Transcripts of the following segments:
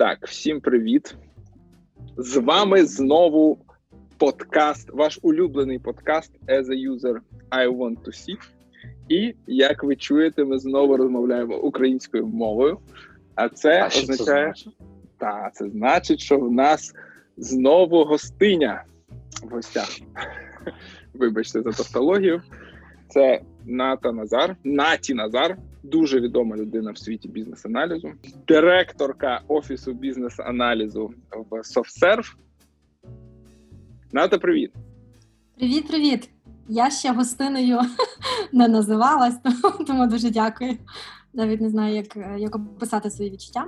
Так, всім привіт. З вами знову подкаст, ваш улюблений подкаст As a User I Want to See. І як ви чуєте, ми знову розмовляємо українською мовою. А це А означає, це та це значить, що в нас знову гостиня в гостях. Вибачте за тавтологію. Це Ната Назар, Наті Назар, дуже відома людина в світі бізнес-аналізу, директорка офісу бізнес-аналізу в SoftServe. Ната, привіт. Привіт, привіт! Я ще гостиною не називалась, тому дуже дякую. Навіть не знаю, як як описати свої відчуття.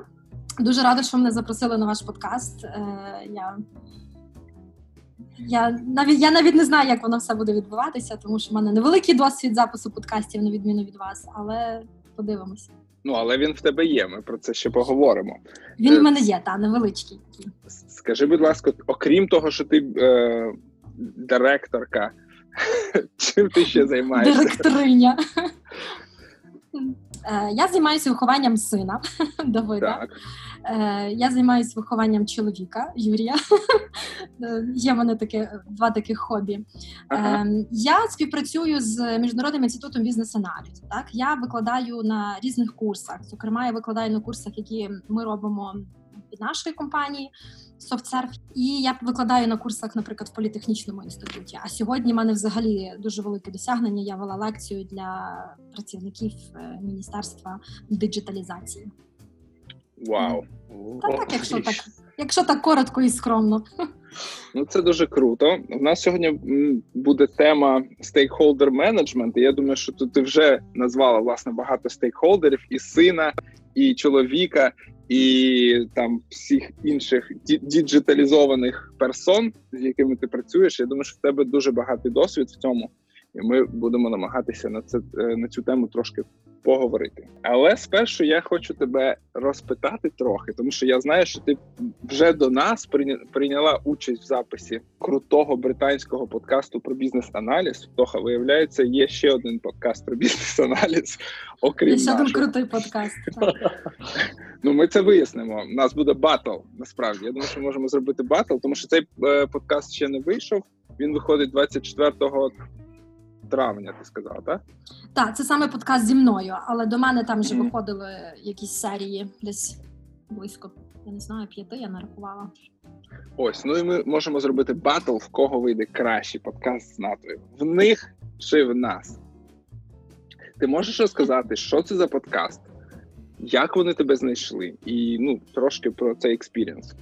Дуже рада, що мене запросили на ваш подкаст. Я я навіть я навіть не знаю, як воно все буде відбуватися, тому що в мене невеликий досвід запису подкастів, на відміну від вас, але подивимося. Ну, але він в тебе є. Ми про це ще поговоримо. Він в мене є, та невеличкий. Скажи, будь ласка, окрім того, що ти е, директорка, чим ти ще займаєшся? Директриня. Я займаюся вихованням сина Давида. Я займаюся вихованням чоловіка Юрія. Є в мене таке два таких хобі. Ага. Я співпрацюю з міжнародним інститутом бізнес-аналізу. Так, я викладаю на різних курсах. Зокрема, я викладаю на курсах, які ми робимо від нашої компанії. SoftServe. і я викладаю на курсах, наприклад, в політехнічному інституті. А сьогодні в мене взагалі дуже велике досягнення. Я вела лекцію для працівників міністерства диджиталізації. Вау! Та так, якщо так, якщо так коротко і скромно. Ну це дуже круто. У нас сьогодні буде тема стейкхолдер менеджмент. Я думаю, що тут ти вже назвала власне багато стейкхолдерів і сина, і чоловіка, і там всіх інших діджиталізованих персон, з якими ти працюєш. Я думаю, що в тебе дуже багатий досвід в цьому, і ми будемо намагатися на це на цю тему трошки поговорити. Але спершу я хочу тебе розпитати трохи, тому що я знаю, що ти вже до нас прийняла участь в записі крутого британського подкасту про бізнес-аналіз. Тоха, виявляється, є ще один подкаст про бізнес-аналіз. Окрім ще один крутий подкаст. Ну, ми це вияснимо. У нас буде батл. Насправді я думаю, що ми можемо зробити батл, тому що цей е, подкаст ще не вийшов. Він виходить 24 травня, ти сказав, так? Так, це саме подкаст зі мною, але до мене там вже виходили якісь серії десь близько, я не знаю, п'яти я нарахувала. Ось, ну і ми можемо зробити батл, в кого вийде кращий подкаст з Натою. В них чи в нас. Ти можеш розказати, що це за подкаст, як вони тебе знайшли, і ну, трошки про цей experience.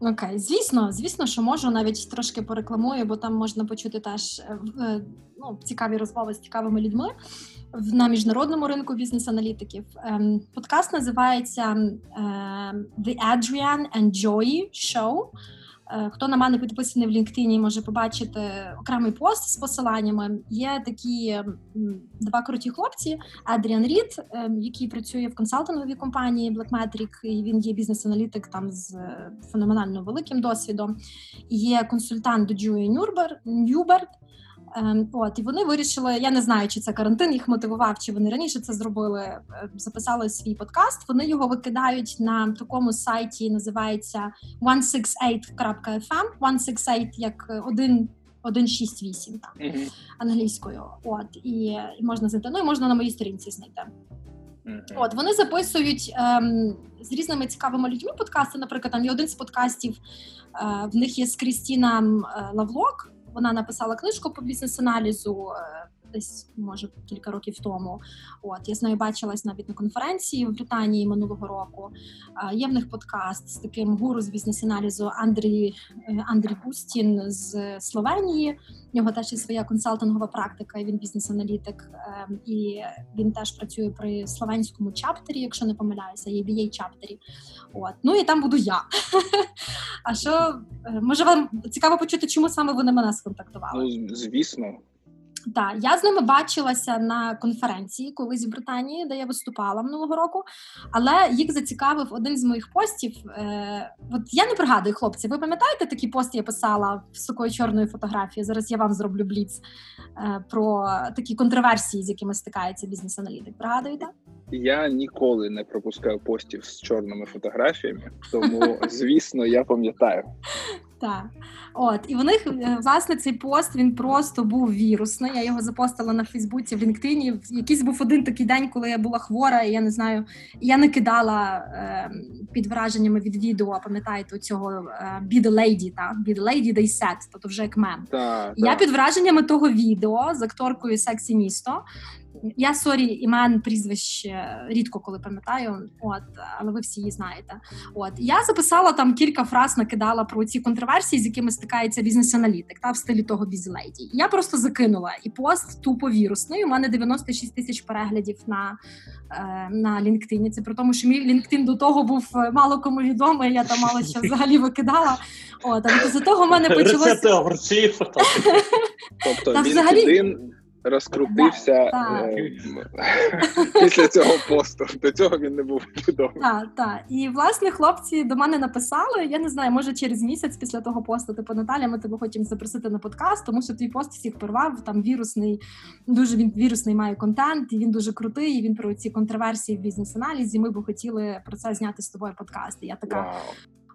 Окей, звісно, звісно, що можу навіть трошки порекламую, бо там можна почути теж ну, цікаві розмови з цікавими людьми на міжнародному ринку бізнес-аналітиків. Подкаст називається The Adrian and Joy Show. Е, хто на мене підписаний в LinkedIn, може побачити окремий пост з посиланнями. Є такі два круті хлопці: Адріан Рід, який працює в консалтинговій компанії Blackmetric, і він є бізнес-аналітик там з феноменально великим досвідом. Є консультант Джуї Нюберт, Ем, от і вони вирішили. Я не знаю, чи це карантин їх мотивував, чи вони раніше це зробили. Е, записали свій подкаст. Вони його викидають на такому сайті. Називається 168.fm. 168 як один. 168 так, mm-hmm. англійською. От і, і можна знайти. Ну і можна на моїй сторінці знайти. Mm-hmm. От вони записують ем, з різними цікавими людьми подкасти. Наприклад, там є один з подкастів. Е, в них є з Крістіна Лавлок. Вона написала книжку по бізнес-аналізу е, десь може кілька років тому. От я з нею бачилась навіть на конференції в Британії минулого року. Є в них подкаст з таким гуру з бізнес-аналізу Андрій е, Андрій Бустін з Словенії. В нього теж є своя консалтингова практика. Він бізнес-аналітик, ем, і він теж працює при словенському чаптері, якщо не помиляюся, ABA чаптері. От ну і там буду я. А що е, може вам цікаво почути, чому саме ви на мене сконтактували? Ну звісно. Так, я з ними бачилася на конференції колись в Британії, де я виступала минулого року. Але їх зацікавив один з моїх постів. Е, От я не пригадую, хлопці. Ви пам'ятаєте такий пост? Я писала з такою чорною фотографією? Зараз я вам зроблю бліц е, про такі контроверсії, з якими стикається бізнес-аналітик. Пригадуєте? Я ніколи не пропускаю постів з чорними фотографіями, тому звісно, я пам'ятаю. Так, от і в них е, власне цей пост він просто був вірусний. Я його запостила на Фейсбуці в LinkedIn. Якийсь був один такий день, коли я була хвора, і я не знаю, я не кидала е, під враженнями від відео. Пам'ятаєте цього е, Be the Lady, та Be the Lady They Said, тобто вже як мем. Так, Я так. під враженнями того відео з акторкою Сексі місто. Я sorry, імен прізвищ е, рідко коли пам'ятаю, от але ви всі її знаєте. От я записала там кілька фраз, накидала про ці контроверсії, з якими стикається бізнес-аналітик та в стилі того Be the Lady. Я просто закинула і пост тупо вірусний. У мене 96 тисяч переглядів на е, на LinkedIn. Це при тому, що мій LinkedIn до того був е, мало кому відомий. Я там мало що взагалі викидала. От але після того в мене почалося Тобто Та взагалі- розкрутився е, після цього посту. До цього він не був відомий. Так, так. І власне хлопці до мене написали. Я не знаю, може через місяць після того посту, типу Наталя, ми тебе хочемо запросити на подкаст, тому що твій пост всіх порвав. Там вірусний, дуже він вірусний має контент, і він дуже крутий. і Він про ці контроверсії в бізнес-аналізі. Ми би хотіли про це зняти з тобою подкаст. І я така.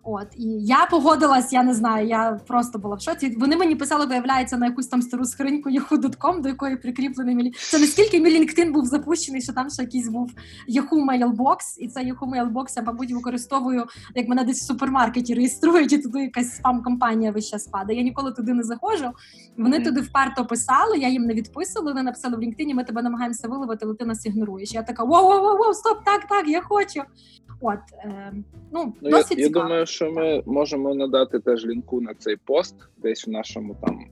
От і я погодилась, я не знаю, я просто була в шоці. Вони мені писали, виявляється, на якусь там стару скриньку Yahoo.com, до якої прикріплений мілі. Це наскільки мій LinkedIn був запущений, що там ще якийсь був Yahoo Mailbox, і це Yahoo Mailbox я, мабуть, використовую, як мене десь в супермаркеті реєструють, і туди якась спам-компанія весь час падає. Я ніколи туди не заходжу. Вони Мгм. туди вперто писали, я їм не відписувала. Вони написали в LinkedIn, ми тебе намагаємося виловити, але ти нас ігноруєш. Я така воу воу воу стоп, так, так, я хочу. От е, ну, Ну, я, досить я цікаво. думаю, що ми можемо надати теж лінку на цей пост десь в нашому там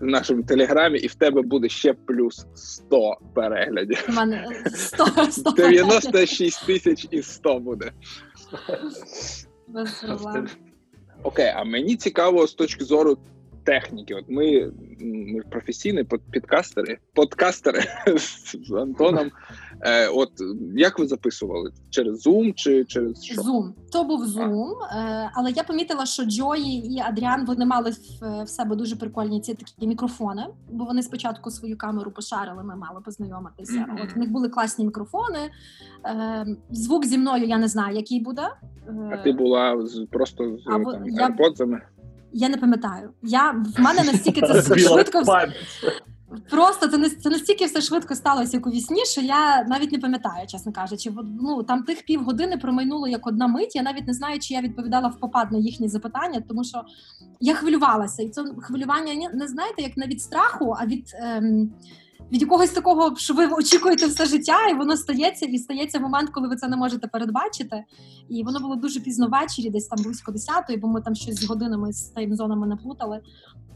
в нашому телеграмі, і в тебе буде ще плюс 100 переглядів. У мене 100, 100 96 тисяч і 100 буде. без проблем. Окей, а мені цікаво з точки зору техніки. От ми, ми професійні под- підкастери, подкастери з Антоном. Е, от як ви записували? Через Zoom чи через що? Zoom. То був Zoom, е, але я помітила, що Джої і Адріан вони мали в, в себе дуже прикольні ці такі мікрофони, бо вони спочатку свою камеру пошарили, ми мали познайомитися. Мгм. От в них були класні мікрофони. Е, звук зі мною я не знаю, який буде. Е, А ти була з просто з там, я- AirPods'ами? Я не пам'ятаю. Я в мене настільки це швидко. Просто це, не- це настільки все швидко сталося, як у вісні, що я навіть не пам'ятаю, чесно кажучи. Ну там тих півгодини промайнуло як одна мить. Я навіть не знаю, чи я відповідала в попад на їхні запитання, тому що я хвилювалася, і це хвилювання не знаєте, як не від страху, а від. Ем, від якогось такого, що ви очікуєте все життя, і воно стається, і стається момент, коли ви це не можете передбачити. І воно було дуже пізно ввечері, десь там близько 10-ї, бо ми там щось з годинами з таймзонами не плутали.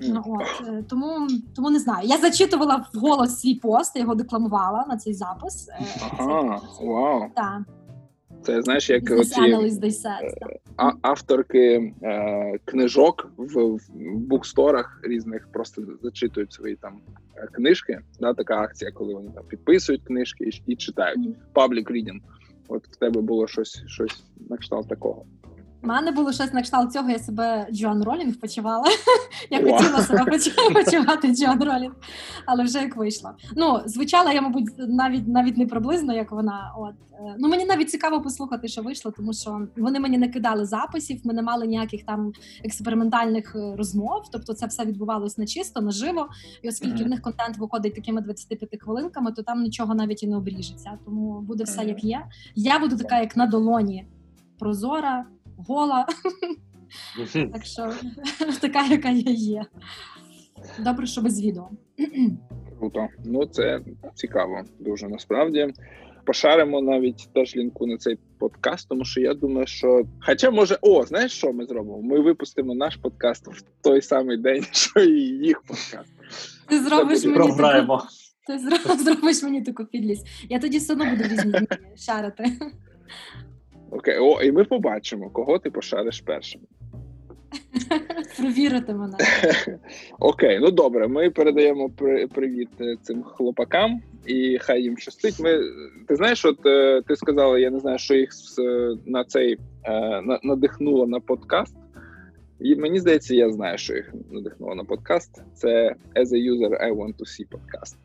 Ну, от, е, тому, тому не знаю. Я зачитувала вголос свій пост, я його декламувала на цей запис. Е, Ага, вау. Так, Це знаєш, як оці а- авторки е, книжок в, в буксторах різних просто зачитують свої там е, книжки. Да, така акція, коли вони там підписують книжки і, і читають. Public reading. От в тебе було щось, щось на кшталт такого. У мене було щось на кшталт цього, я себе Джоан Ролінг почувала. Я хотіла себе почувати Джоан Ролінг, але вже як вийшло. Ну, звучала я, мабуть, навіть навіть не приблизно, як вона. От Е, ну мені навіть цікаво послухати, що вийшло, тому що вони мені не кидали записів, ми не мали ніяких там експериментальних е, розмов. Тобто, це все відбувалось нечисто, наживо. І оскільки в них контент виходить такими 25 хвилинками, то там нічого навіть і не обріжеться. Тому буде все як є. Я буду така, як на долоні, прозора, гола. Так що така, яка я є. Добре, що без відео. Круто. Ну це цікаво дуже насправді. Пошаримо навіть теж лінку на цей подкаст, тому що я думаю, що. Хоча може, о, знаєш, що ми зробимо? Ми випустимо наш подкаст в той самий день, що і їх подкаст. Ти зробиш буде мені таку, ти зробиш мені таку підлість. Я тоді все одно буду різні шарити. Окей, о, і ми побачимо, кого ти пошариш першим. провірити мене. Окей, ну добре. Ми передаємо привіт е, цим хлопакам, і хай їм щастить. Ми ти знаєш, от е, ти сказала, я не знаю, що їх на цей на, надихнуло на подкаст. І мені здається, я знаю, що їх надихнуло на подкаст. Це As a user, I want to see подкаст.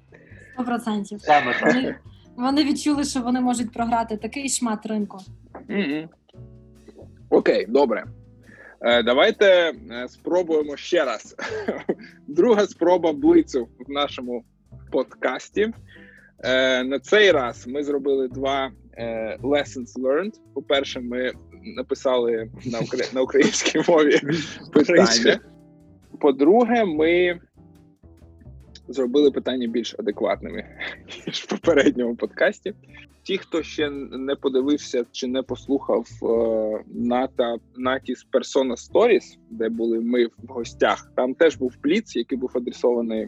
Сто процентів. Саме так. Вони, відчули, що вони можуть програти такий шмат ринку. Mm-hmm. Окей, добре. Е, давайте е, спробуємо ще раз. Друга спроба блицу в нашому подкасті. Е, на цей раз ми зробили два lessons learned. По-перше, ми написали на на українській мові питання. По-друге, ми зробили питання більш адекватними ніж в попередньому подкасті. Ті, хто ще не подивився чи не послухав е, ната натіс Persona Stories, де були ми в гостях, там теж був пліц, який був адресований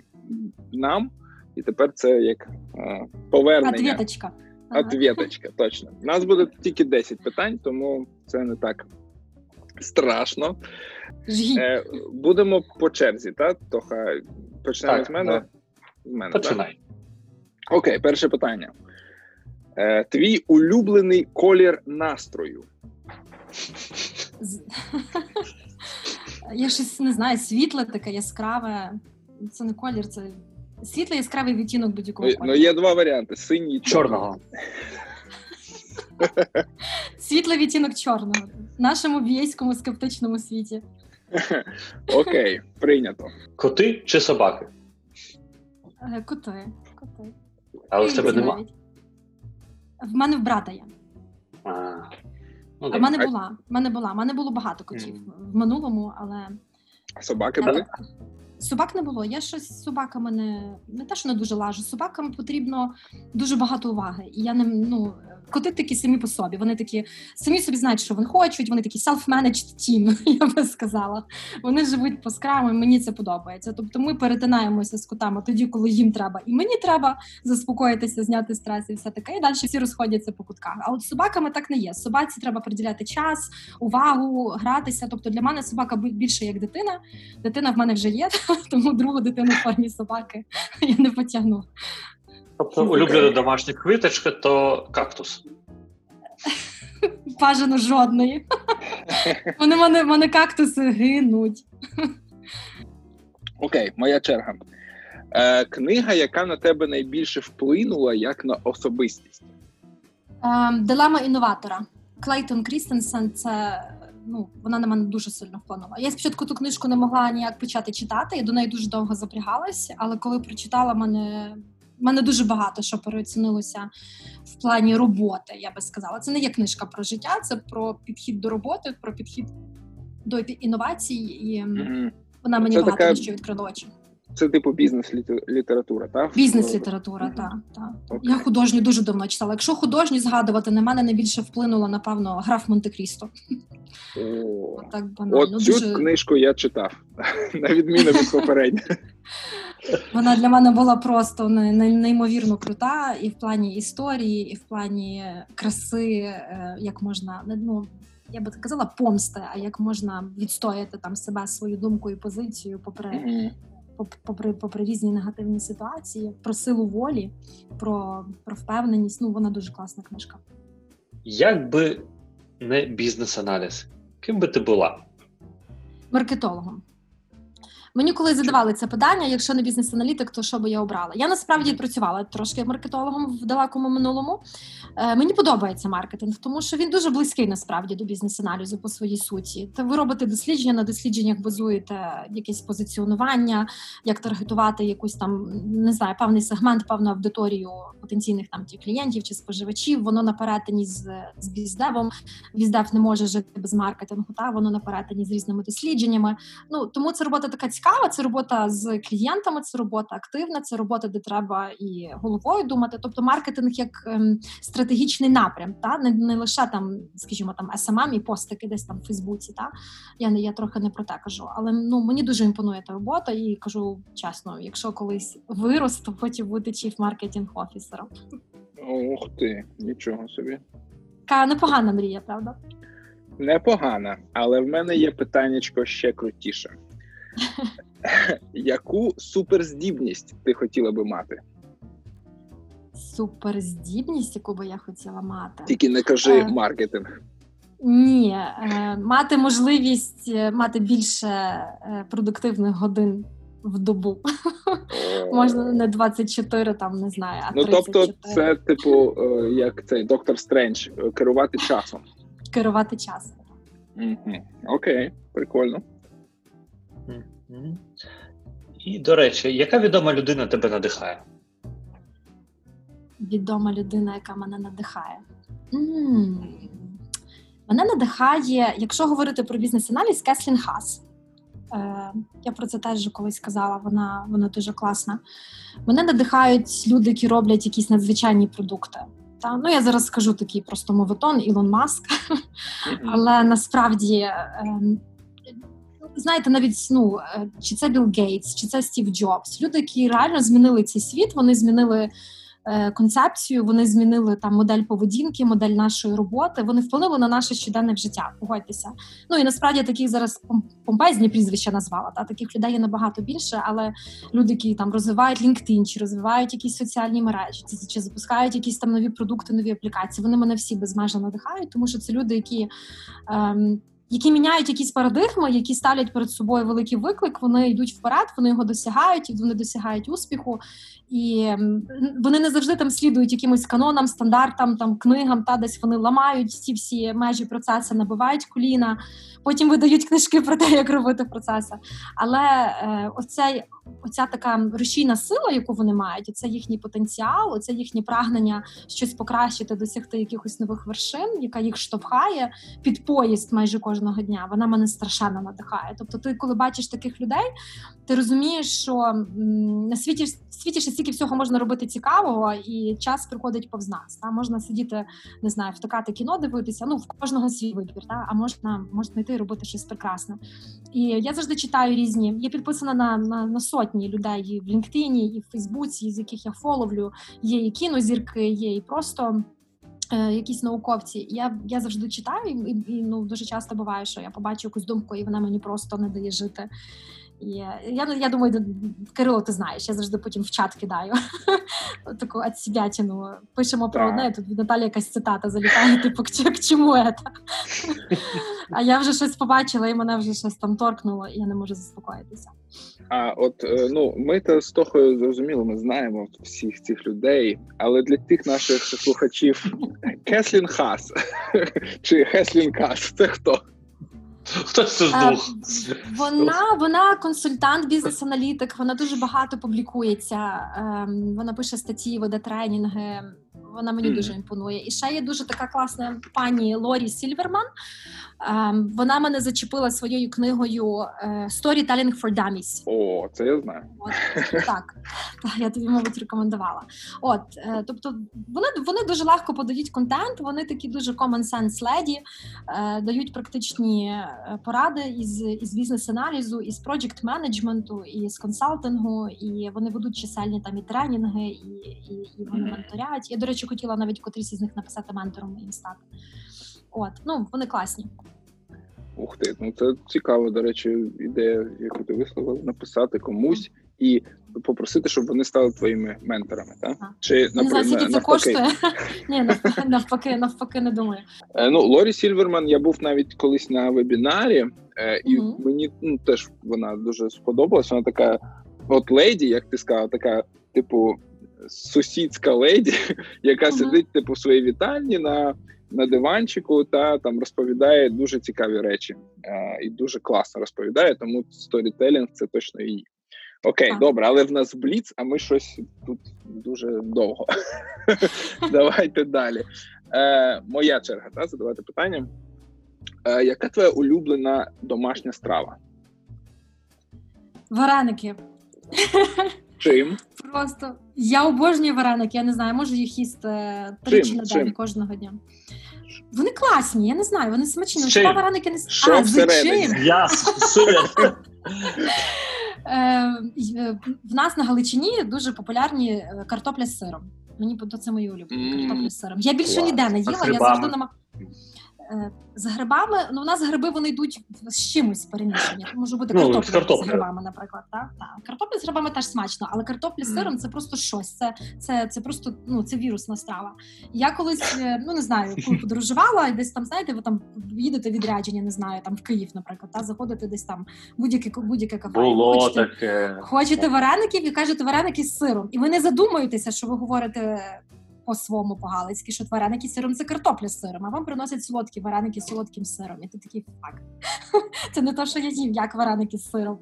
нам, і тепер це як е, повернення. Ответочка. Ответочка, точно. У нас буде тільки 10 питань, тому це не так страшно. Е, Будемо по черзі, так? Тоха, почнемо так, з мене. Так. З мене Починай. Так? Окей, перше питання. Е, Твій улюблений колір настрою. Я щось не знаю, світле таке яскраве. Це не колір, це світлий яскравий відтінок будь-якого кольору. Ну, є два варіанти: синій чорного. Світлий відтінок чорного в нашому війському скептичному світі. Окей, прийнято. Коти чи собаки? Е, коти. Коти. Але в тебе нема. В мене в брата є. А, ну, а в мене була. В мене була. В мене було багато котів mm. в минулому, але. Собаки були? Собак не було. Я щось з собаками не не те, що не дуже лажу. Собакам потрібно дуже багато уваги. І я не ну коти такі самі по собі. Вони такі самі собі знають, що вони хочуть. Вони такі self-managed team, я би сказала. Вони живуть по скраму, і мені це подобається. Тобто, ми перетинаємося з котами тоді, коли їм треба, і мені треба заспокоїтися, зняти стрес і все таке. І далі всі розходяться по кутках. А от з собаками так не є. Собаці треба приділяти час, увагу, гратися. Тобто для мене собака більше як дитина. Дитина в мене вже є, тому другу дитину в формі собаки я не потягну. Тобто улюблена домашня квіточка то кактус. Бажано жодної. Вони мене, мене кактуси гинуть. Окей, моя черга. Е, Книга, яка на тебе найбільше вплинула як на особистість? Е, Дилема інноватора. Клейтон Крістенсен це ну, вона на мене дуже сильно вплинула. Я спочатку ту книжку не могла ніяк почати читати, я до неї дуже довго запрягалась, але коли прочитала, мене мене дуже багато що переоцінилося в плані роботи. Я би сказала. Це не є книжка про життя, це про підхід до роботи, про підхід до інновацій, і mm-hmm. вона мені це багато така... що відкрила очі. Це типу бізнес-література, так? Бізнес-література, так. так. Okay. Я художню дуже давно читала. Якщо художню згадувати, на мене найбільше вплинуло, напевно, граф Монте-Крісто. От так банально. От цю дуже... книжку я читав, на відміну від попередньої. Вона для мене була просто неймовірно крута, і в плані історії, і в плані краси, е, як можна ну. Я би казала помсти, а як можна відстояти там себе свою думку і позицію, попри. Попри, попри різні негативні ситуації, про силу волі, про про впевненість. Ну вона дуже класна книжка. Як би не бізнес-аналіз, ким би ти була? Маркетологом. Мені коли задавали це питання, якщо не бізнес-аналітик, то що би я обрала? Я насправді працювала трошки маркетологом в далекому минулому. Е, Мені подобається маркетинг, тому що він дуже близький насправді до бізнес-аналізу по своїй суті. Та ви робите дослідження, на дослідженнях базуєте якесь позиціонування, як таргетувати якусь там не знаю, певний сегмент, певну аудиторію потенційних там ті клієнтів чи споживачів. Воно на перетині з з віздевом. Віздев не може жити без маркетингу. Та воно на перетині з різними дослідженнями. Ну тому це робота така цікава цікава. Це робота з клієнтами, це робота активна, це робота, де треба і головою думати. Тобто маркетинг як ем, стратегічний напрям, та не не лише там, скажімо, там SMM і постики десь там в Фейсбуці. Та я не я трохи не про те кажу, але ну мені дуже імпонує та робота, і кажу чесно, якщо колись виросту, потім бути чіф маркетинг офісером. Ух ти, нічого собі. Така непогана мрія, правда? Непогана, але в мене є питаннячко ще крутіше. Яку суперздібність ти хотіла би мати? Суперздібність, яку би я хотіла мати. Тільки не кажи Е. маркетинг. Ні, е, мати можливість е, мати більше продуктивних годин в добу. Можна не 24, там не знаю, а Ну тобто, це типу, як цей доктор Стрендж, керувати часом. керувати час. Мгм. Окей, прикольно. Мгм. І, до речі, яка відома людина тебе надихає? Відома людина, яка мене надихає. м Мене надихає, якщо говорити про бізнес-аналіз, Кеслін Хас. Е, я про це теж колись казала, вона, вона дуже класна. Мене надихають люди, які роблять якісь надзвичайні продукти. Та? Ну, я зараз скажу такий просто мовитон Ілон Маск, Мгм. але насправді. ем, Знаєте, навіть ну е, чи це Білл Гейтс, чи це Стів Джобс, люди, які реально змінили цей світ, вони змінили е, концепцію, вони змінили там модель поведінки, модель нашої роботи. Вони вплинули на наше щоденне життя. Погодьтеся. Ну і насправді таких зараз пом- помпезні прізвища назвала. Та таких людей є набагато більше, але люди, які там розвивають LinkedIn, чи розвивають якісь соціальні мережі, чи, чи запускають якісь там нові продукти, нові аплікації. Вони мене всі безмежно надихають, тому що це люди, які. Ем, які міняють якісь парадигми, які ставлять перед собою великий виклик, вони йдуть вперед, вони його досягають, і вони досягають успіху, і вони не завжди там слідують якимось канонам, стандартам, там книгам, та десь вони ламають ці всі межі процесу, набивають коліна, потім видають книжки про те, як робити процеси. Але е, оцей, оця така рушійна сила, яку вони мають, це їхній потенціал, це їхнє прагнення щось покращити, досягти якихось нових вершин, яка їх штовхає під поїзд майже кожного дня. Вона мене страшенно надихає. Тобто, ти, коли бачиш таких людей, ти розумієш, що м, на світі світі стільки всього можна робити цікавого, і час приходить повз нас. Та можна сидіти, не знаю, втикати кіно, дивитися. Ну в кожного свій вибір, та а можна можна йти робити щось прекрасне. І я завжди читаю різні. Я підписана на, на, на сотні людей і в LinkedIn, і в Фейсбуці, з яких я фоловлю. Є і кінозірки, є і просто. е, Якісь науковці, я я завжди читаю, і, і ну дуже часто буває, що я побачу якусь думку, і вона мені просто не дає жити. І я я думаю, Кирило, ти знаєш, я завжди потім в чат кидаю таку отсібятину. Пишемо про одне, тут від Наталі якась цитата залітає, типу, к чому це? А я вже щось побачила, і мене вже щось там торкнуло, і я не можу заспокоїтися. А от ну ми то з Тохою зрозуміло, ми знаємо всіх цих людей, але для тих наших слухачів Кеслін Хас чи Хеслін Кас це хто? Хтось двох. Вона вона консультант, бізнес-аналітик. Вона дуже багато публікується. Вона пише статті, веде тренінги. Вона мені дуже імпонує. І ще є дуже така класна пані Лорі Сільверман. Вона мене зачепила своєю книгою Storytelling for Dummies. О, це я знаю. От, так, так, я тобі, мабуть, рекомендувала. От, тобто, вони вони дуже легко подають контент, вони такі дуже common sense леді, дають практичні поради із із бізнес-аналізу, із проджект менеджменту, і з консалтингу, і вони ведуть чисельні там і тренінги, і і, і вони менторять. Я, до речі, хотіла навіть котрісь із них написати ментором і стати. От, ну вони класні. Ух ти, ну це цікаво, до речі, ідея, яку ти висловила, написати комусь і попросити, щоб вони стали твоїми менторами. Так? Чи не знаю, скільки це коштує? Ні, навпаки, навпаки, не думаю. Ну, Лорі Сільверман, я був навіть колись на вебінарі, і угу. мені ну, теж вона дуже сподобалась. Вона така, от леді, як ти сказала, така, типу, сусідська леді, яка сидить типу в своїй вітальні на на диванчику та там розповідає дуже цікаві речі е, і дуже класно розповідає, тому сторітелінг це точно її. Окей, так. добре, але в нас бліц, а ми щось тут дуже довго. Давайте далі. Е, Моя черга та, задавати питання. Е, Яка твоя улюблена домашня страва? Вареники. Чим? Просто я обожнюю вареники, я не знаю, можу їх їсти тричі на день кожного дня. Вони класні, я не знаю, вони смачні. Хіба вареники не Що а, звичайно. В нас на Галичині дуже популярні картопля з сиром. Мені це мої улюблені mm. картопля з сиром. Я більше ніде не їла, я завжди нема. Е, з грибами, ну у нас гриби вони йдуть з чимось перемішані. Може бути Ну, картопля, з грибами, наприклад. Так? Так. Картопля з грибами теж смачно, але картопля з сиром це просто щось. Це, це, це просто ну, це вірусна страва. Я колись, е, ну не знаю, коли подорожувала, і десь там, знаєте, ви там їдете відрядження, не знаю, там в Київ, наприклад, та, заходите десь там в будь-яке, будь-яке кафе. Було хочете- таке. Хочете вареників і кажете вареники з сиром. І ви не задумуєтеся, що ви говорите по-своєму по-галицьки, що вареники з сиром це картопля з сиром, а вам приносять солодкі вареники з солодким сиром. І ти такий фак. Це не те, що я їм, як вареники з сиром.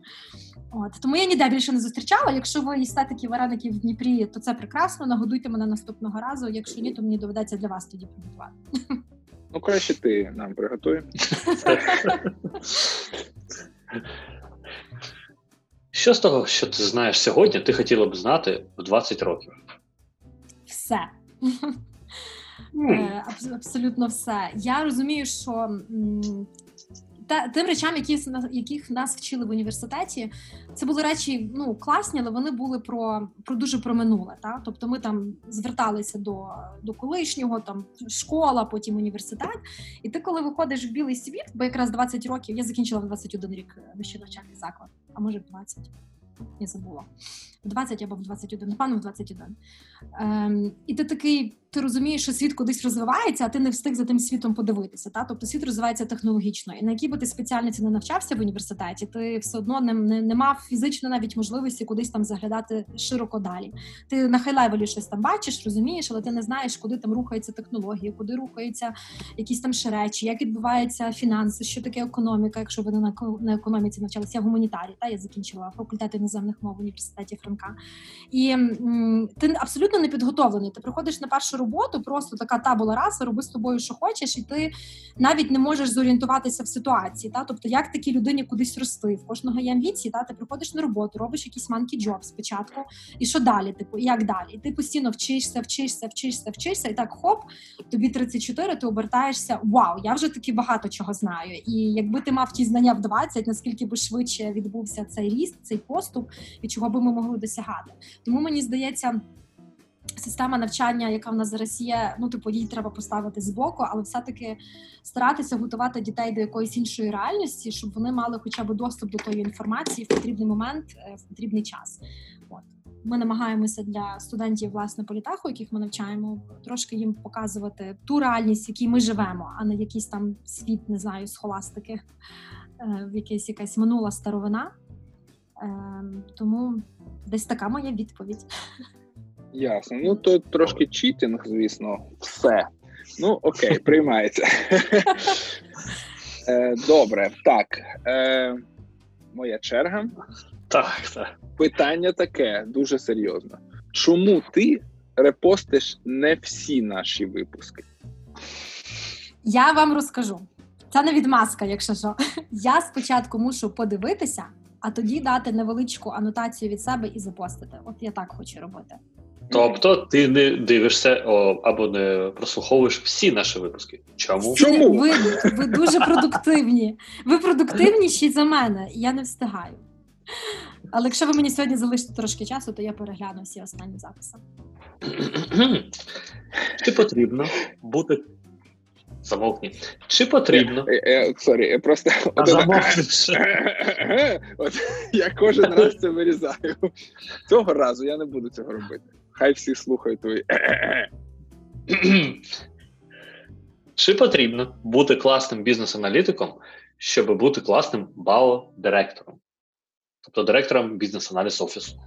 От тому я ніде більше не зустрічала. Якщо ви їсте такі вареники в Дніпрі, то це прекрасно. Нагодуйте мене наступного разу. Якщо ні, то мені доведеться для вас тоді приготувати. Ну, краще ти нам приготуй. Що з того, що ти знаєш сьогодні, ти хотіла б знати в 20 років? Все. Е, абс- абсолютно все. Я розумію, що тим речам, яких нас вчили в університеті, це були речі ну класні, але вони були про, про дуже про минуле. Та? Тобто ми там зверталися до, до колишнього, там школа, потім університет. І ти, коли виходиш в білий світ, бо якраз 20 років, я закінчила в 21 рік е, вищий навчальний заклад, а може в 20. Я забула. В 20 або в 21, напевно, в 21. Ем, і ти такий, ти розумієш, що світ кудись розвивається, а ти не встиг за тим світом подивитися. Та? Тобто світ розвивається технологічно. І на якій би ти спеціальності не навчався в університеті, ти все одно не, не, не мав фізично навіть можливості кудись там заглядати широко далі. Ти на хай-левелі щось там бачиш, розумієш, але ти не знаєш, куди там рухаються технології, куди рухаються якісь там ще речі, як відбуваються фінанси, що таке економіка, якщо ви на на економіці навчалися. Я гуманітарій, та я закінчила факультет іноземних мов в університеті Франка. І м, ти абсолютно не підготовлений. Ти приходиш на першу роботу, просто така табула раса, роби з тобою, що хочеш, і ти навіть не можеш зорієнтуватися в ситуації. Та? Тобто, як такій людині кудись рости? В кожного є амбіції, та ти приходиш на роботу, робиш якийсь манкі джоб спочатку, і що далі? Типу, як далі? І ти постійно вчишся, вчишся, вчишся, вчишся, і так хоп, тобі 34, ти обертаєшся. Вау, я вже таки багато чого знаю. І якби ти мав ті знання в 20, наскільки би швидше відбувся цей ріст, цей поступ, і чого би ми могли досягати. Тому мені здається. Система навчання, яка в нас зараз є, ну типу її треба поставити збоку, але все-таки старатися готувати дітей до якоїсь іншої реальності, щоб вони мали хоча б доступ до тої інформації в потрібний момент, е, в потрібний час. От ми намагаємося для студентів власне політеху, яких ми навчаємо, трошки їм показувати ту реальність, в якій ми живемо, а не якийсь там світ, не знаю, схоластики, е, в якась якась минула старовина. Е, Тому десь така моя відповідь. Ясно. Ну то трошки читинг, звісно, все. Ну, окей, приймається. Е, Добре, так. Е, Моя черга. Так, так. Питання таке дуже серйозно. Чому ти репостиш не всі наші випуски? Я вам розкажу. Це не відмазка, якщо що. Я спочатку мушу подивитися, а тоді дати невеличку анотацію від себе і запостити. От я так хочу робити. Тобто ти не дивишся о, або не прослуховуєш всі наші випуски. Чому? Чому? Ви, ви дуже продуктивні. Ви продуктивніші за мене, і я не встигаю. Але якщо ви мені сьогодні залишите трошки часу, то я перегляну всі останні записи. Чи потрібно бути. Замовкні. Чи потрібно? Sorry, я просто А замовкнеш. От я кожен раз це вирізаю. Цього разу я не буду цього робити. Хай всі слухають твої. Чи потрібно бути класним бізнес-аналітиком, щоб бути класним бао-директором? Тобто директором бізнес-аналіз офісу.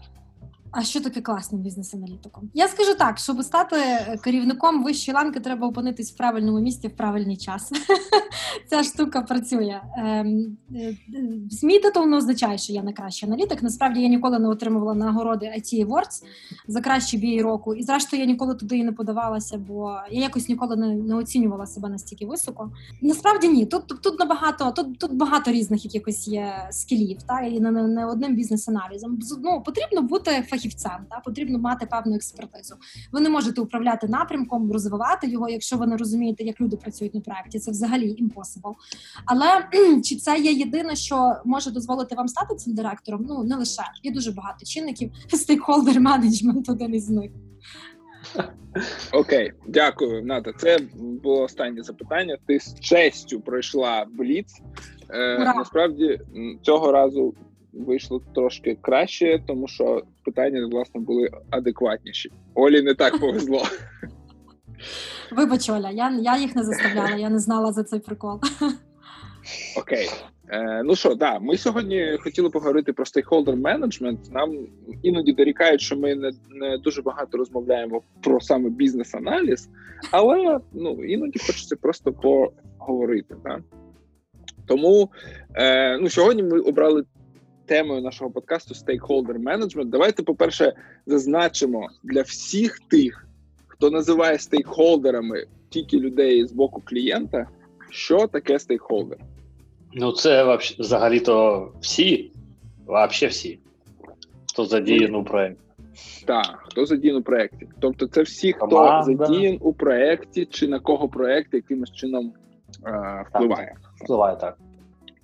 А що таке класним бізнес-аналітиком? Я скажу так: щоб стати керівником вищої ланки, треба опинитись в правильному місці в правильний час. Ця штука працює. Ем, е, Мій титул не означає, що я найкращий аналітик. Насправді я ніколи не отримувала нагороди IT Awards за кращий BA року. І зрештою я ніколи туди і не подавалася, бо я якось ніколи не, не оцінювала себе настільки високо. Насправді ні. Тут тут, набагато тут, тут багато різних якихось є скілів, та і не, не, не одним бізнес-аналізом. Ну, потрібно бути фахівцем, та потрібно мати певну експертизу. Ви не можете управляти напрямком, розвивати його, якщо ви не розумієте, як люди працюють на проєкті. Це взагалі impossible. Але чи це є єдине, що може дозволити вам стати цим директором? Ну не лише є дуже багато чинників. Стейкхолдер менеджмент один із них. Окей, дякую, Ната. Це було останнє запитання. Ти з честю пройшла Бліц. Е, Насправді цього разу вийшло трошки краще, тому що питання власне були адекватніші. Олі не так повезло. Вибач, Оля, я я їх не заставляла, я не знала за цей прикол. Окей. Е, Ну що, да, ми сьогодні хотіли поговорити про стейкхолдер менеджмент. Нам іноді дорікають, що ми не не дуже багато розмовляємо про саме бізнес-аналіз, але ну іноді хочеться просто поговорити. Да? Тому е, ну, сьогодні ми обрали темою нашого подкасту стейкхолдер менеджмент. Давайте, по-перше, зазначимо для всіх тих, хто називає стейкхолдерами тільки людей з боку клієнта, що таке стейкхолдер. Ну, це взагалі-то всі, взагалі всі, хто задіян у проєкті. Так, хто задіян у проєкті. Тобто, це всі, хто задіян у проєкті, чи на кого проєкт якимось чином е, впливає. Так, впливає так.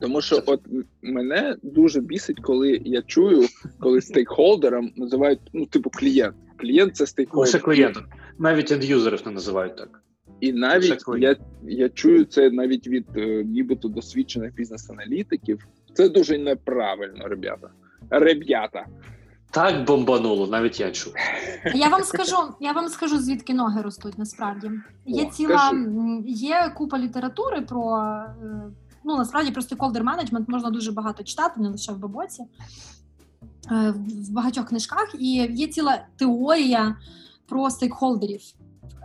Тому що от мене дуже бісить, коли я чую, коли стейкхолдером називають ну, типу, клієнт. Клієнт це стейкхолдер. Лише клієнтом. Навіть ендюзерів не називають так. І навіть я я чую це навіть від е, нібито досвідчених бізнес-аналітиків. Це дуже неправильно, ребята. Ребята. Так бомбануло, навіть я чув. Я вам скажу, я вам скажу, звідки ноги ростуть насправді. Є О, ціла кажи. є купа літератури про е, ну насправді про стейкхолдер менеджмент можна дуже багато читати, не лише в бабоці, е, в багатьох книжках. І є ціла теорія про стейкхолдерів.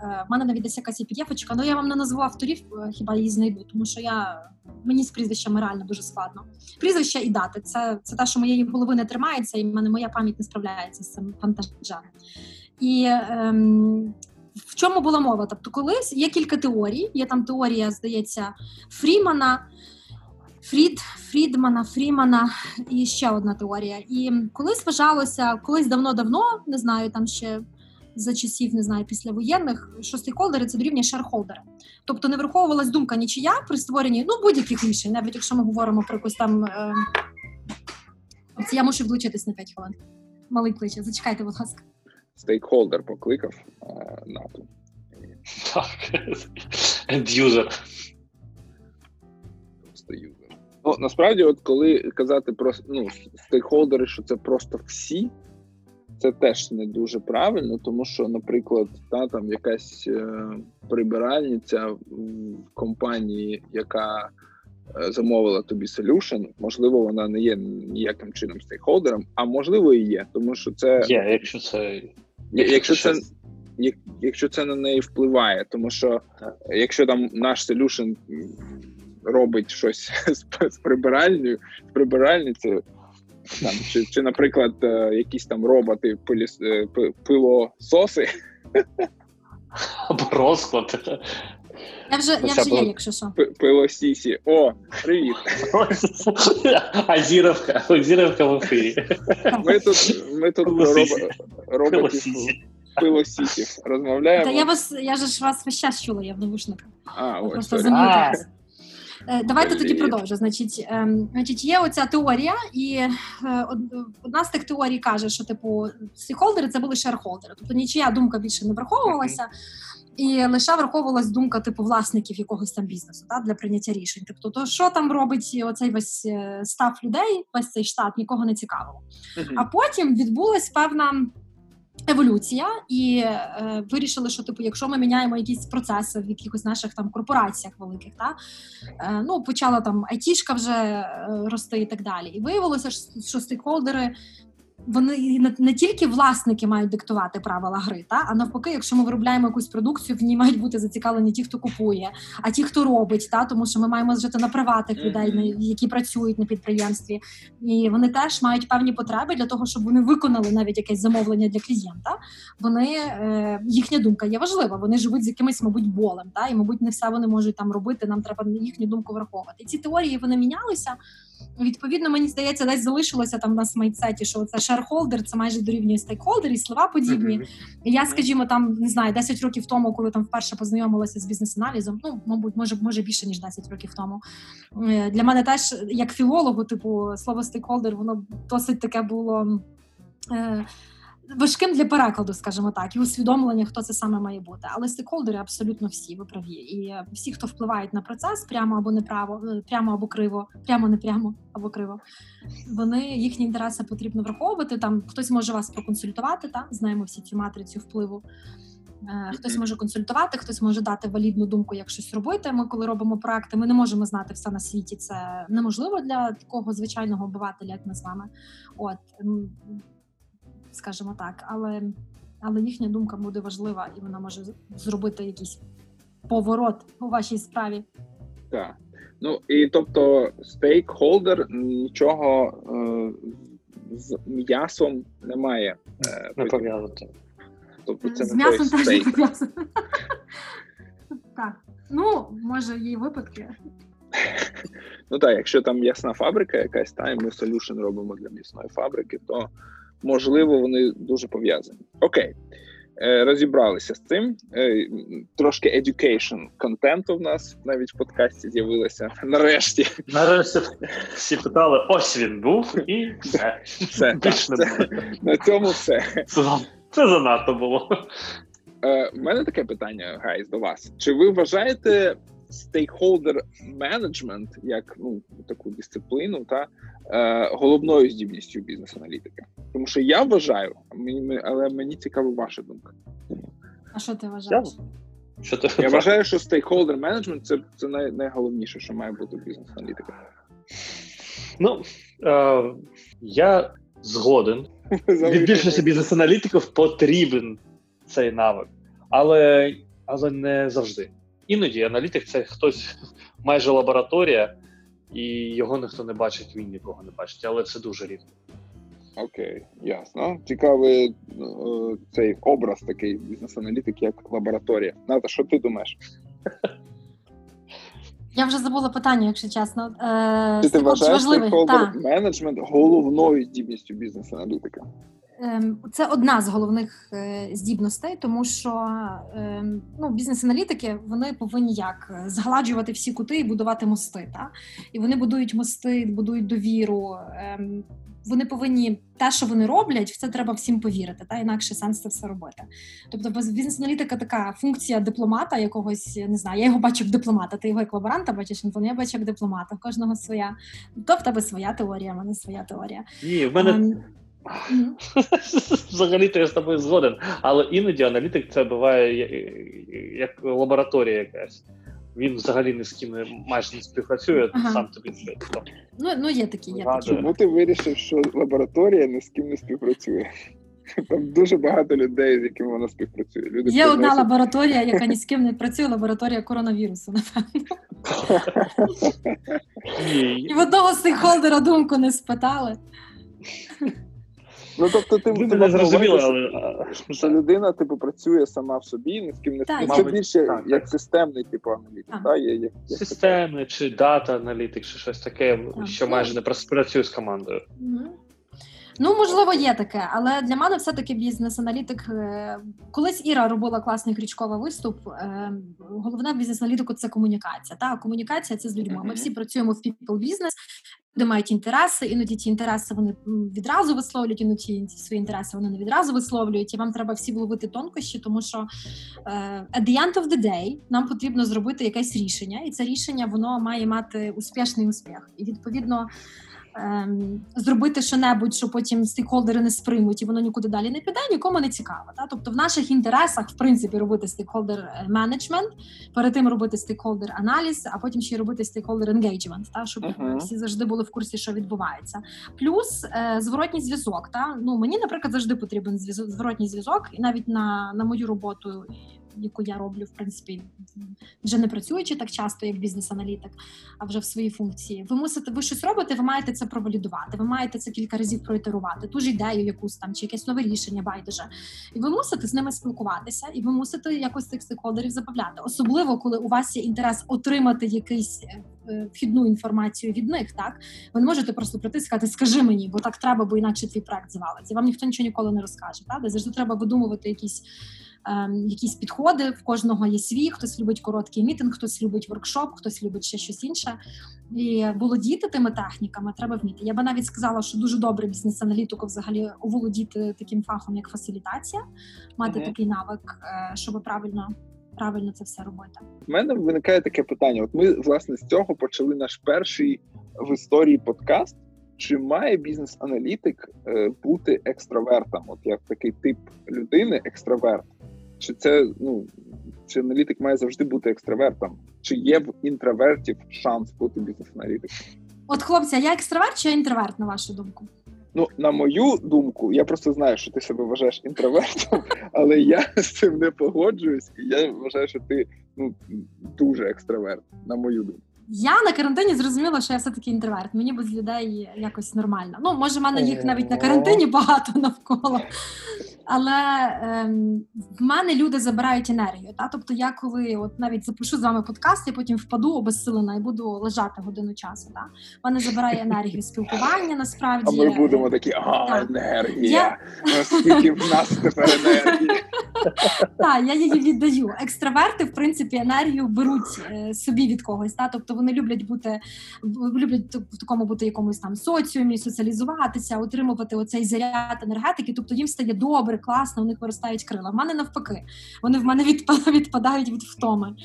Е, в мене навіть десь якась pdf але я вам не назву авторів, е, хіба її знайду, тому що я мені з прізвищами реально дуже складно. Прізвище і дати це це те, що моєї голови не тримається, і в мене моя пам'ять не справляється з цим фантажем. І ем, в чому була мова? Тобто, колись є кілька теорій. Є там теорія, здається, Фрімана, Фрід, Фрідмана, Фрімана і ще одна теорія. І колись вважалося, колись давно-давно, не знаю, там ще за часів, не знаю, післявоєнних, що стейкхолдери – це дорівнює шерхолдери. Тобто не враховувалась думка нічия при створенні ну будь-яких рішень, навіть якщо ми говоримо про якусь там. Е... Я мушу влучитись на 5 хвилин. Малий кличе, зачекайте, будь ласка. Стейкхолдер покликав е, НАТО. Так. End-user. Просто юзер. Ну, насправді, от коли казати про ну, стейкхолдери, що це просто всі це теж не дуже правильно, тому що, наприклад, та там якась е, прибиральниця в компанії, яка е, замовила тобі solution, можливо, вона не є ніяким чином стейкхолдером, а можливо і є, тому що це є, якщо це якщо це. Якщо це на неї впливає, тому що якщо там наш solution робить щось з, з прибиральною, з прибиральницею, там, Чи, чи, наприклад, е, якісь там роботи пиліс, е, пилососи. Або розклад. Я вже я вже є, якщо що. Пилосісі. О, привіт. Азіровка. Азіровка в ефірі. Ми тут ми тут про роботів розмовляємо. Та я вас, я ж вас весь час чула, я в навушниках. А, ось. Просто замітилася. Е, давайте тоді продовжу. Значить, ем, значить, є оця теорія, і е, одна з тих теорій каже, що типу стейкхолдери це були шерхолдери, тобто нічия думка більше не враховувалася. І лише враховувалась думка типу власників якогось там бізнесу та, для прийняття рішень. Тобто, то що там робить оцей весь е, став людей, весь цей штат нікого не цікавило. Uh-huh. А потім відбулась певна еволюція, і е, вирішили, що типу, якщо ми міняємо якісь процеси в якихось наших там корпораціях великих, та е, ну почала там айтішка вже е, рости і так далі. І виявилося, що стейкхолдери вони не, тільки власники мають диктувати правила гри, та а навпаки, якщо ми виробляємо якусь продукцію, в ній мають бути зацікавлені ті, хто купує, а ті, хто робить, та тому що ми маємо жити на приватних людей, які працюють на підприємстві, і вони теж мають певні потреби для того, щоб вони виконали навіть якесь замовлення для клієнта. Вони е, їхня думка є важлива. Вони живуть з якимось, мабуть, болем, та і мабуть, не все вони можуть там робити. Нам треба їхню думку враховувати. І ці теорії вони мінялися. Відповідно, мені здається, десь залишилося там в нас в що це шерхолдер, це майже дорівнює стейкхолдер і слова подібні. Я, скажімо, там не знаю, 10 років тому, коли там вперше познайомилася з бізнес-аналізом, ну мабуть, може, може більше ніж 10 років тому. Е, для мене теж як філологу, типу, слово стейкхолдер, воно досить таке було. Е, важким для перекладу, скажімо так, і усвідомлення, хто це саме має бути. Але стейкхолдери абсолютно всі ви праві. І всі, хто впливають на процес, прямо або неправо, е, прямо або криво, прямо не прямо або криво. Вони їхні інтереси потрібно враховувати. Там хтось може вас проконсультувати, та знаємо всі ці матриці впливу. Е, хтось може консультувати, хтось може дати валідну думку, як щось робити. Ми, коли робимо проекти, ми не можемо знати все на світі. Це неможливо для такого звичайного обивателя, як ми з вами. От скажімо так, але але їхня думка буде важлива, і вона може зробити якийсь поворот у вашій справі. Так. Ну і тобто стейкхолдер нічого е, з м'ясом не має е, не пов'язати. Тобто це з не м'ясом теж не пов'язано. Так. Ну, може, є випадки. Ну так, якщо там м'ясна фабрика якась, та і ми солюшн робимо для м'ясної фабрики, то можливо, вони дуже пов'язані. Окей, е, розібралися з цим. Е, трошки education контенту в нас навіть в подкасті з'явилося. Нарешті. Нарешті всі питали: ось він був, і все. все так, це, на цьому все. Це, це занадто було. Е, У мене таке питання, Гайз, до вас. Чи ви вважаєте стейкхолдер менеджмент як ну таку дисципліну та е, головною здібністю бізнес-аналітика. Тому що я вважаю, мені але мені цікава ваша думка. А що ти вважаєш? Що ти Я вважаю, що стейкхолдер менеджмент це це най, найголовніше, що має бути бізнес-аналітика. Ну е, я згоден. Від більшості бізнес-аналітиків потрібен цей навик, але, але не завжди. Іноді аналітик це хтось майже лабораторія, і його ніхто не бачить, він нікого не бачить, але це дуже рідко. Окей, ясно. Цікавий е, цей образ такий бізнес-аналітик, як лабораторія. Ната, що ти думаєш? Я вже забула питання, якщо чесно. Е, Чи ти вважаєш менеджмент головною здібністю бізнес-аналітика? Ем, це одна з головних е, здібностей, тому що ем, ну, бізнес-аналітики вони повинні як згладжувати всі кути і будувати мости. Та? І вони будують мости, будують довіру. Ем, вони повинні те, що вони роблять, в це треба всім повірити, та інакше сенс це все робити. Тобто, бізнес-аналітика така функція дипломата, якогось не знаю. Я його бачу як дипломата. Ти його як лаборанта бачиш, я бачу як дипломата. В кожного своя. То в тебе своя теорія, в мене своя теорія. Ні, в мене. Взагалі-то я з тобою згоден. Але іноді аналітик це буває як лабораторія якась. Він взагалі ні з ким майже не співпрацює, ага. сам тобі це. Ну ну є такі, є такі. Чому ти вирішив, що лабораторія ні з ким не співпрацює? Там дуже багато людей, з якими вона співпрацює. Люди Є приносять... одна лабораторія, яка ні з ким не працює, лабораторія коронавірусу, напевно. І в одного з цих холдера думку не спитали. Ну тобто, ти Люди не зрозуміли, але що людина типу працює сама в собі, ні з ким не співпрацює. Це більше так, як так. системний типу аналітик. Так. Є, як, як Системний чи дата аналітик, чи щось таке, так. що майже не працює з командою. Угу. Ну, можливо, є таке, але для мене все-таки бізнес-аналітик. Е, колись Іра робила класний крючковий виступ. Е, головне в бізнес-аналітику це комунікація. Та комунікація це з людьми. Ми всі працюємо в people business, люди мають інтереси, іноді ті інтереси вони відразу висловлюють, іноді свої інтереси вони не відразу висловлюють. І вам треба всі вловити тонкощі, тому що е, at the end of the day нам потрібно зробити якесь рішення, і це рішення воно має мати успішний успіх. І відповідно ем, зробити що-небудь, що потім стейкхолдери не сприймуть і воно нікуди далі не піде, нікому не цікаво. Та? Тобто в наших інтересах, в принципі, робити stakeholder management, перед тим робити stakeholder аналіз, а потім ще й робити stakeholder engagement, та щоб uh-huh. всі завжди були в курсі, що відбувається. Плюс е, зворотній зв'язок. Та? Ну мені, наприклад, завжди потрібен зв'язок, зворотній зв'язок, і навіть на, на мою роботу яку я роблю, в принципі, вже не працюючи так часто, як бізнес-аналітик, а вже в своїй функції. Ви мусите ви щось робите, ви маєте це провалідувати, ви маєте це кілька разів проітерувати, ту ж ідею, якусь там чи якесь нове рішення, байдуже. І ви мусите з ними спілкуватися, і ви мусите якось цих стейкхолдерів забавляти, особливо коли у вас є інтерес отримати якийсь. Е, е, вхідну інформацію від них, так ви не можете просто прийти і сказати, скажи мені, бо так треба, бо інакше твій проект звалиться. Вам ніхто нічого ніколи не розкаже. Правда, завжди треба видумувати якісь якісь підходи. В кожного є свій, хтось любить короткий мітинг, хтось любить воркшоп, хтось любить ще щось інше. І володіти тими техніками треба вміти. Я би навіть сказала, що дуже добре бізнес-аналітику взагалі володіти таким фахом, як фасилітація, мати mm-hmm. такий навик, е, щоб правильно. Правильно це все робити. У мене виникає таке питання. От ми власне з цього почали наш перший в історії подкаст. Чи має бізнес-аналітик е, бути екстравертом? От як такий тип людини, екстраверт? Чи це ну чи аналітик має завжди бути екстравертом? Чи є в інтровертів шанс бути бізнес-аналітиком? От хлопці, а я екстраверт чи інтроверт, на вашу думку? Ну, на мою думку, я просто знаю, що ти себе вважаєш інтровертом, але я з цим не погоджуюсь, і я вважаю, що ти ну дуже екстраверт, на мою думку. Я на карантині зрозуміла, що я все-таки інтроверт. Мені без людей якось нормально. Ну, може, в мене їх навіть на карантині багато навколо. Але ем, в мене люди забирають енергію. Та? Тобто, я коли от навіть запишу з вами подкаст, я потім впаду обезсилена і буду лежати годину часу. Та? В мене забирає енергію спілкування насправді. А ми будемо такі, ага, енергія. Я... Наскільки в нас тепер енергії. Так, я її віддаю. Екстраверти, в принципі, енергію беруть е, собі від когось. Та? Тобто вони люблять бути люблять в такому бути якомусь там соціумі, соціалізуватися, отримувати оцей заряд енергетики. Тобто їм стає добре, класно, вони них виростають крила. В мене навпаки, вони в мене відпадають від втоми.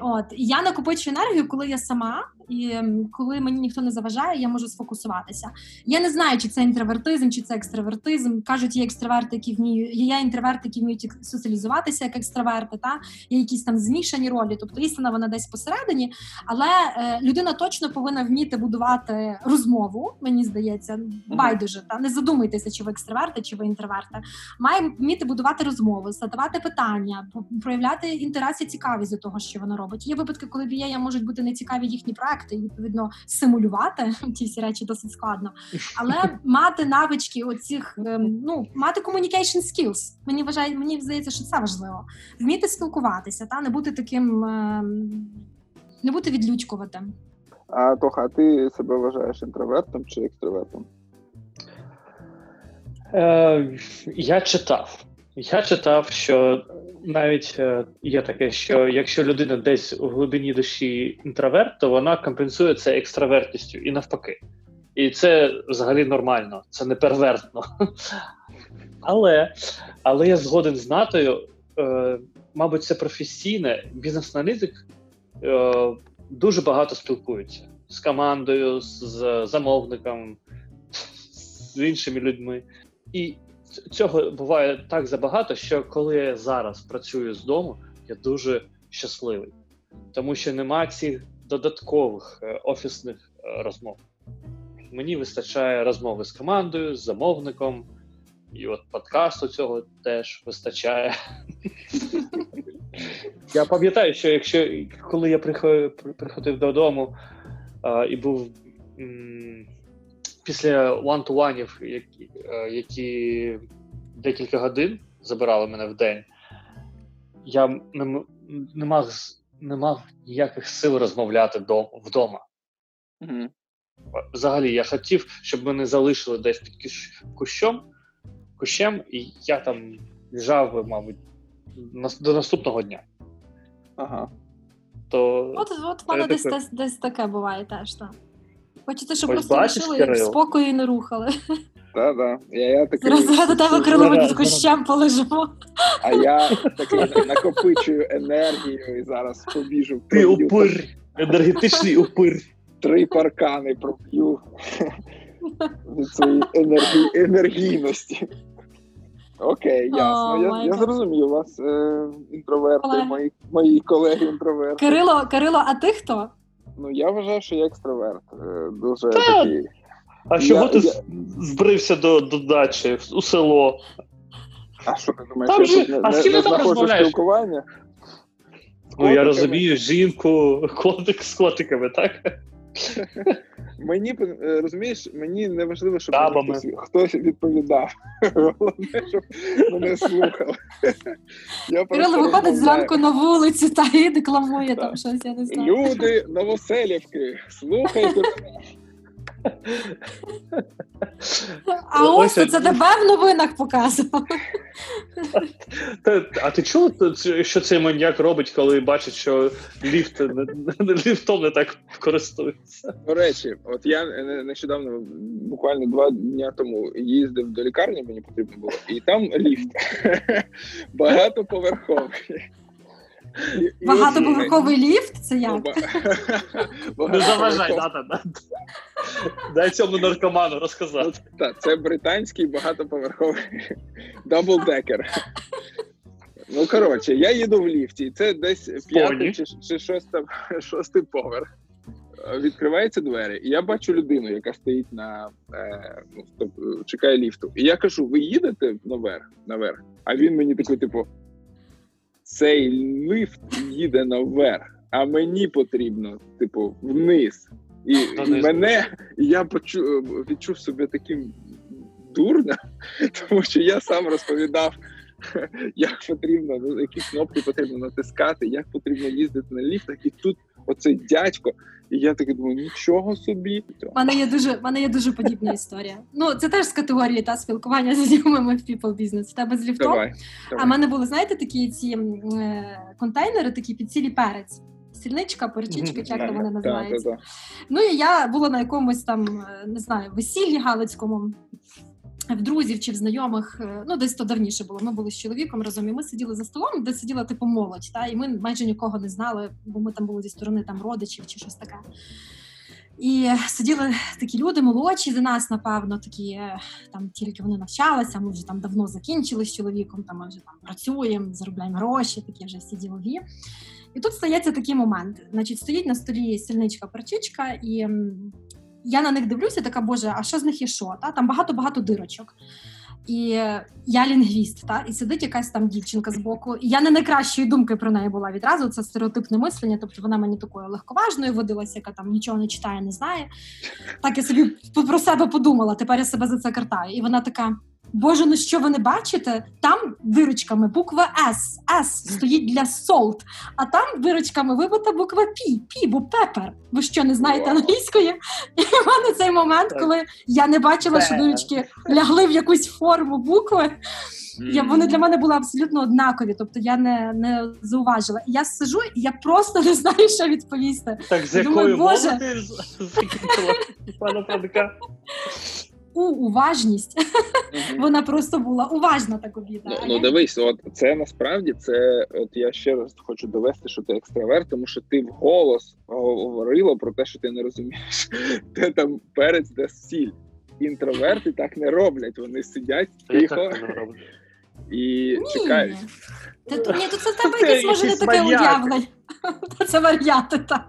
От я накопичую енергію, коли я сама і коли мені ніхто не заважає, я можу сфокусуватися. Я не знаю, чи це інтровертизм, чи це екстравертизм. Кажуть, є екстраверти, які вміють, є інтроверти, які вміють соціалізуватися як екстраверти, та є якісь там змішані ролі. Тобто істина вона десь посередині, але е, людина точно повинна вміти будувати розмову. Мені здається, байдуже та не задумуйтеся, чи ви екстраверти, чи ви інтроверти. Має вміти будувати розмову, задавати питання, проявляти інтерес і цікавість до того, що вона робить. Є випадки, коли BA можуть бути нецікаві їхні проекти, проекти, і відповідно симулювати ці всі речі досить складно. Але мати навички оцих, ем, ну мати communication skills, Мені вважає, мені здається, що це важливо. Вміти спілкуватися, та не бути таким, ем, не бути відлючкуватим. А Тоха, а ти себе вважаєш інтровертом чи екстравертом? Е, Я читав. Я читав, що навіть е, є таке, що якщо людина десь у глибині душі інтроверт, то вона компенсує це екстравертністю і навпаки. І це взагалі нормально, це не первертно. Але але я згоден з натою, е, мабуть, це професійне. Бізнес-аналітик е, дуже багато спілкується з командою, з замовником, з іншими людьми. І цього буває так забагато, що коли я зараз працюю з дому, я дуже щасливий, тому що нема цих додаткових е, офісних е, розмов. Мені вистачає розмови з командою, з замовником, і от подкасту цього теж вистачає. Я пам'ятаю, що якщо коли я приходив додому і був після one-to-one, які, е, які декілька годин забирали мене в день, я не, не мав не мав ніяких сил розмовляти вдома. Mm-hmm. Взагалі, я хотів, щоб мене залишили десь під кущом, кущем, і я там лежав, мабуть, до наступного дня. Ага. То От от в мене десь, десь десь таке буває теж. так. Хочете, щоб Ось просто лишили і в спокою не рухали. Так, так. Я, я такий... Зараз до тебе крило під кущем полежимо. А я такий накопичую енергію і зараз побіжу. Ти упир, енергетичний упир. Три паркани проб'ю від своєї енергі... енергійності. Окей, ясно. Oh, я я зрозумів у вас е, інтроверти, мої мої колеги інтроверти. Кирило, Кирило, а ти хто? Ну, я вважаю, що я екстраверт. Е, дуже Та, такий. А чого я, ти я... збрився до до дачі у село? А що ти думаєш, Там я тут а не, ти там розмовляєш? спілкування? Ну, я розумію, жінку, котик з котиками, так? Мені е, розумієш, мені не важливо, щоб хтось, хтось відповідав. Головне, щоб мене слухали. Кирило виходить зранку на вулицю та і декламує там щось, я не знаю. Люди Новоселівки, слухайте. А ось це тебе в новинах показував. А ти чув, що цей маньяк робить, коли бачить, що ліфт ліфтом не так користується? До речі, от я нещодавно, буквально два дні тому, їздив до лікарні, мені потрібно було, і там ліфт багатоповерховий. Багатоповерховий ліфт? Це як? Не заважай, Ната. Дай цьому наркоману розказати. Так, це британський багатоповерховий double-decker. Ну, коротше, я їду в ліфті, і це десь п'ятий чи, шостий поверх. Відкриваються двері, і я бачу людину, яка стоїть на е, ну, чекає ліфту. І я кажу: ви їдете наверх? наверх? А він мені такий, типу, цей лифт їде наверх, а мені потрібно, типу, вниз. І, Та мене я почу, відчув себе таким дурним, тому що я сам розповідав, як потрібно ну, які кнопки потрібно натискати, як потрібно їздити на ліфтах, і тут оцей дядько. І я таки думаю, нічого собі. У мене є дуже мене є дуже подібна історія. Ну це теж з категорії та спілкування з знайомими в people business. В тебе з ліфтом. Давай, давай. А в мене були, знаєте, такі ці е, контейнери, такі під цілі перець. Сільничка, перчичка, як то вони називаються. Ну і я була на якомусь там, е, не знаю, весіллі Галицькому. В друзів чи в знайомих, е, ну десь то давніше було. Ми були з чоловіком разом, і ми сиділи за столом, де сиділа типу молодь. Та і ми майже нікого не знали, бо ми там були зі сторони там родичів чи щось таке. І сиділи такі люди молодші за нас, напевно, такі е, там тільки вони навчалися. Ми вже там давно закінчили з чоловіком. Там ми вже там працюємо, заробляємо гроші, такі вже всі ділові. І тут стається такий момент. Значить, стоїть на столі сільничка перчичка і я на них дивлюся, така боже, а що з них є що? Та? Там багато-багато дирочок. І я лінгвіст, та і сидить якась там дівчинка з боку. І я не найкращої думки про неї була відразу. Це стереотипне мислення. Тобто вона мені такою легковажною водилася, яка там нічого не читає, не знає. Так я собі про себе подумала. Тепер я себе за це картаю. І вона така: Боже, ну що ви не бачите? Там дирочками буква С, С стоїть для солт, а там дирочками вибита буква Пі, Пі, бо пепер. Ви що не знаєте англійської? І в мене цей момент, коли я не бачила, що дирочки лягли в якусь форму букви. Я вони для мене були абсолютно однакові, тобто я не не зауважила. Я сижу, і я просто не знаю, що відповісти. Так з якою мовою ти закінчила пана Прадика? У уважність. Mm-hmm. Вона просто була уважна так обіда. Ну, ну дивись, от це насправді це. От я ще раз хочу довести, що ти екстраверт, тому що ти вголос говорила про те, що ти не розумієш, де там перець, де сіль. Інтроверти так не роблять. Вони сидять тихо і ні. чекають. Ти, ні, то це в тебе якесь може не таке уявлення. Це варіанти, так.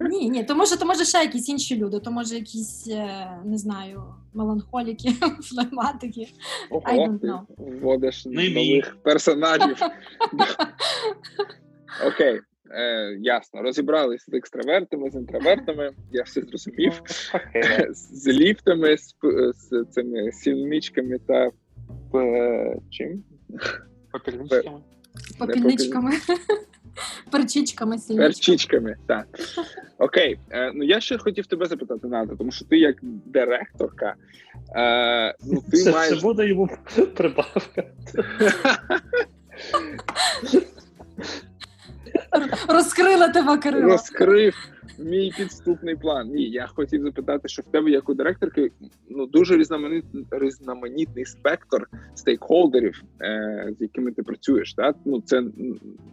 Ні, ні, то може, то може ще якісь інші люди, то може якісь, е, не знаю, меланхоліки, флегматики. I don't know. Вводиш нових персонажів. Окей. Е, Ясно, розібралися з екстравертами, з інтровертами, я все зрозумів. З ліфтами, з, з цими сільничками та е, чим? Попільничками. Попільничками. Перчичками Перчичками, так. Окей. Е, ну я ще хотів тебе запитати, Ната, тому що ти як директорка. Е, ну, ти Це, маєш... це буде йому прибавка. Розкрила тебе Кирило. Розкрив мій підступний план. Ні, я хотів запитати, що в тебе, як у директорки, ну дуже різноманітний різноманітний спектр стейкхолдерів, е, з якими ти працюєш. Так? Ну це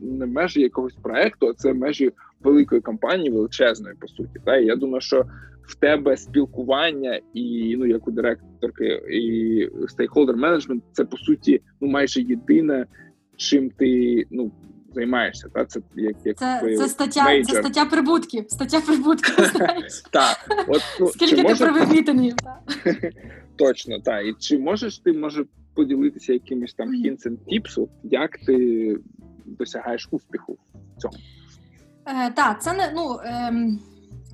не межі якогось проекту, а це межі великої компанії, величезної по суті. Та я думаю, що в тебе спілкування і ну як у директорки, і стейкхолдер менеджмент це по суті ну майже єдине, чим ти ну займаєшся. Та це як як це, це стаття, це стаття прибутків. Стаття прибутків. знаєш. Так, от ну, скільки ти може... провів? Точно, так. І чи можеш ти може поділитися якимось там хінцем тіпсу, як ти досягаєш успіху в цьому? Е, Так, це не ну. Е,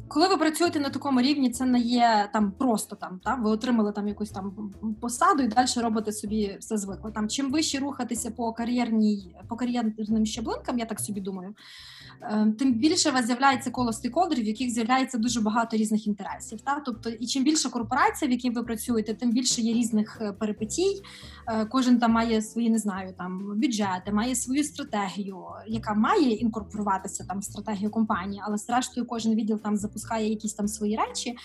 коли ви працюєте на такому рівні, це не є там просто там. Та ви отримали там якусь там посаду і далі робите собі все звикло. Там чим вище рухатися по кар'єрній, по кар'єрним щаблинкам, я так собі думаю. Ем, тим більше у вас з'являється коло стейкхолдерів, в яких з'являється дуже багато різних інтересів. Та? Тобто, і чим більше корпорація, в якій ви працюєте, тим більше є різних е, перипетій. Е, кожен там має свої, не знаю, там бюджети, має свою стратегію, яка має інкорпоруватися там в стратегію компанії, але зрештою кожен відділ там запускає якісь там свої речі,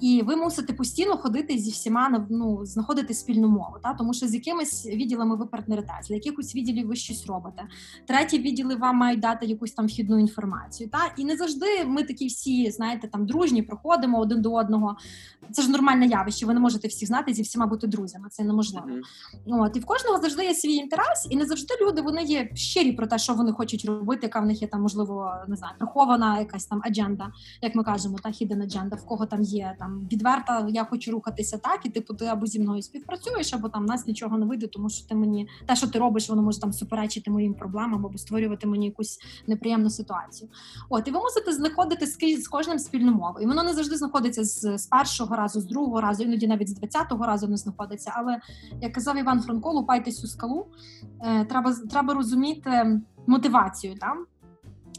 і ви мусите постійно ходити зі всіма ну, знаходити спільну мову. Та? Тому що з якимись відділами ви партнерите, з якихось відділів ви щось робите. Треті відділи вам мають дати якусь там вхідну інформацію. Та і не завжди ми такі всі, знаєте, там дружні, проходимо один до одного. Це ж нормальне явище. Ви не можете всіх знати зі всіма бути друзями. Це неможливо. Mm-hmm. От і в кожного завжди є свій інтерес, і не завжди люди вони є щирі про те, що вони хочуть робити, яка в них є там, можливо, не знаю, прихована якась там адженда, як ми кажемо, та hidden agenda, в кого там є там відверта. Я хочу рухатися так, і типу ти або зі мною співпрацюєш, або там нас нічого не вийде, тому що ти мені те, що ти робиш, воно може там суперечити моїм проблемам або створювати мені якусь неприємну ситуацію. От і ви мусите знаходити з кожним спільну мову. І воно не завжди знаходиться з, з першого разу, з другого разу, іноді навіть з двадцятого разу не знаходиться. Але як казав Іван Франко, лупайтесь у скалу. Е, треба треба розуміти мотивацію там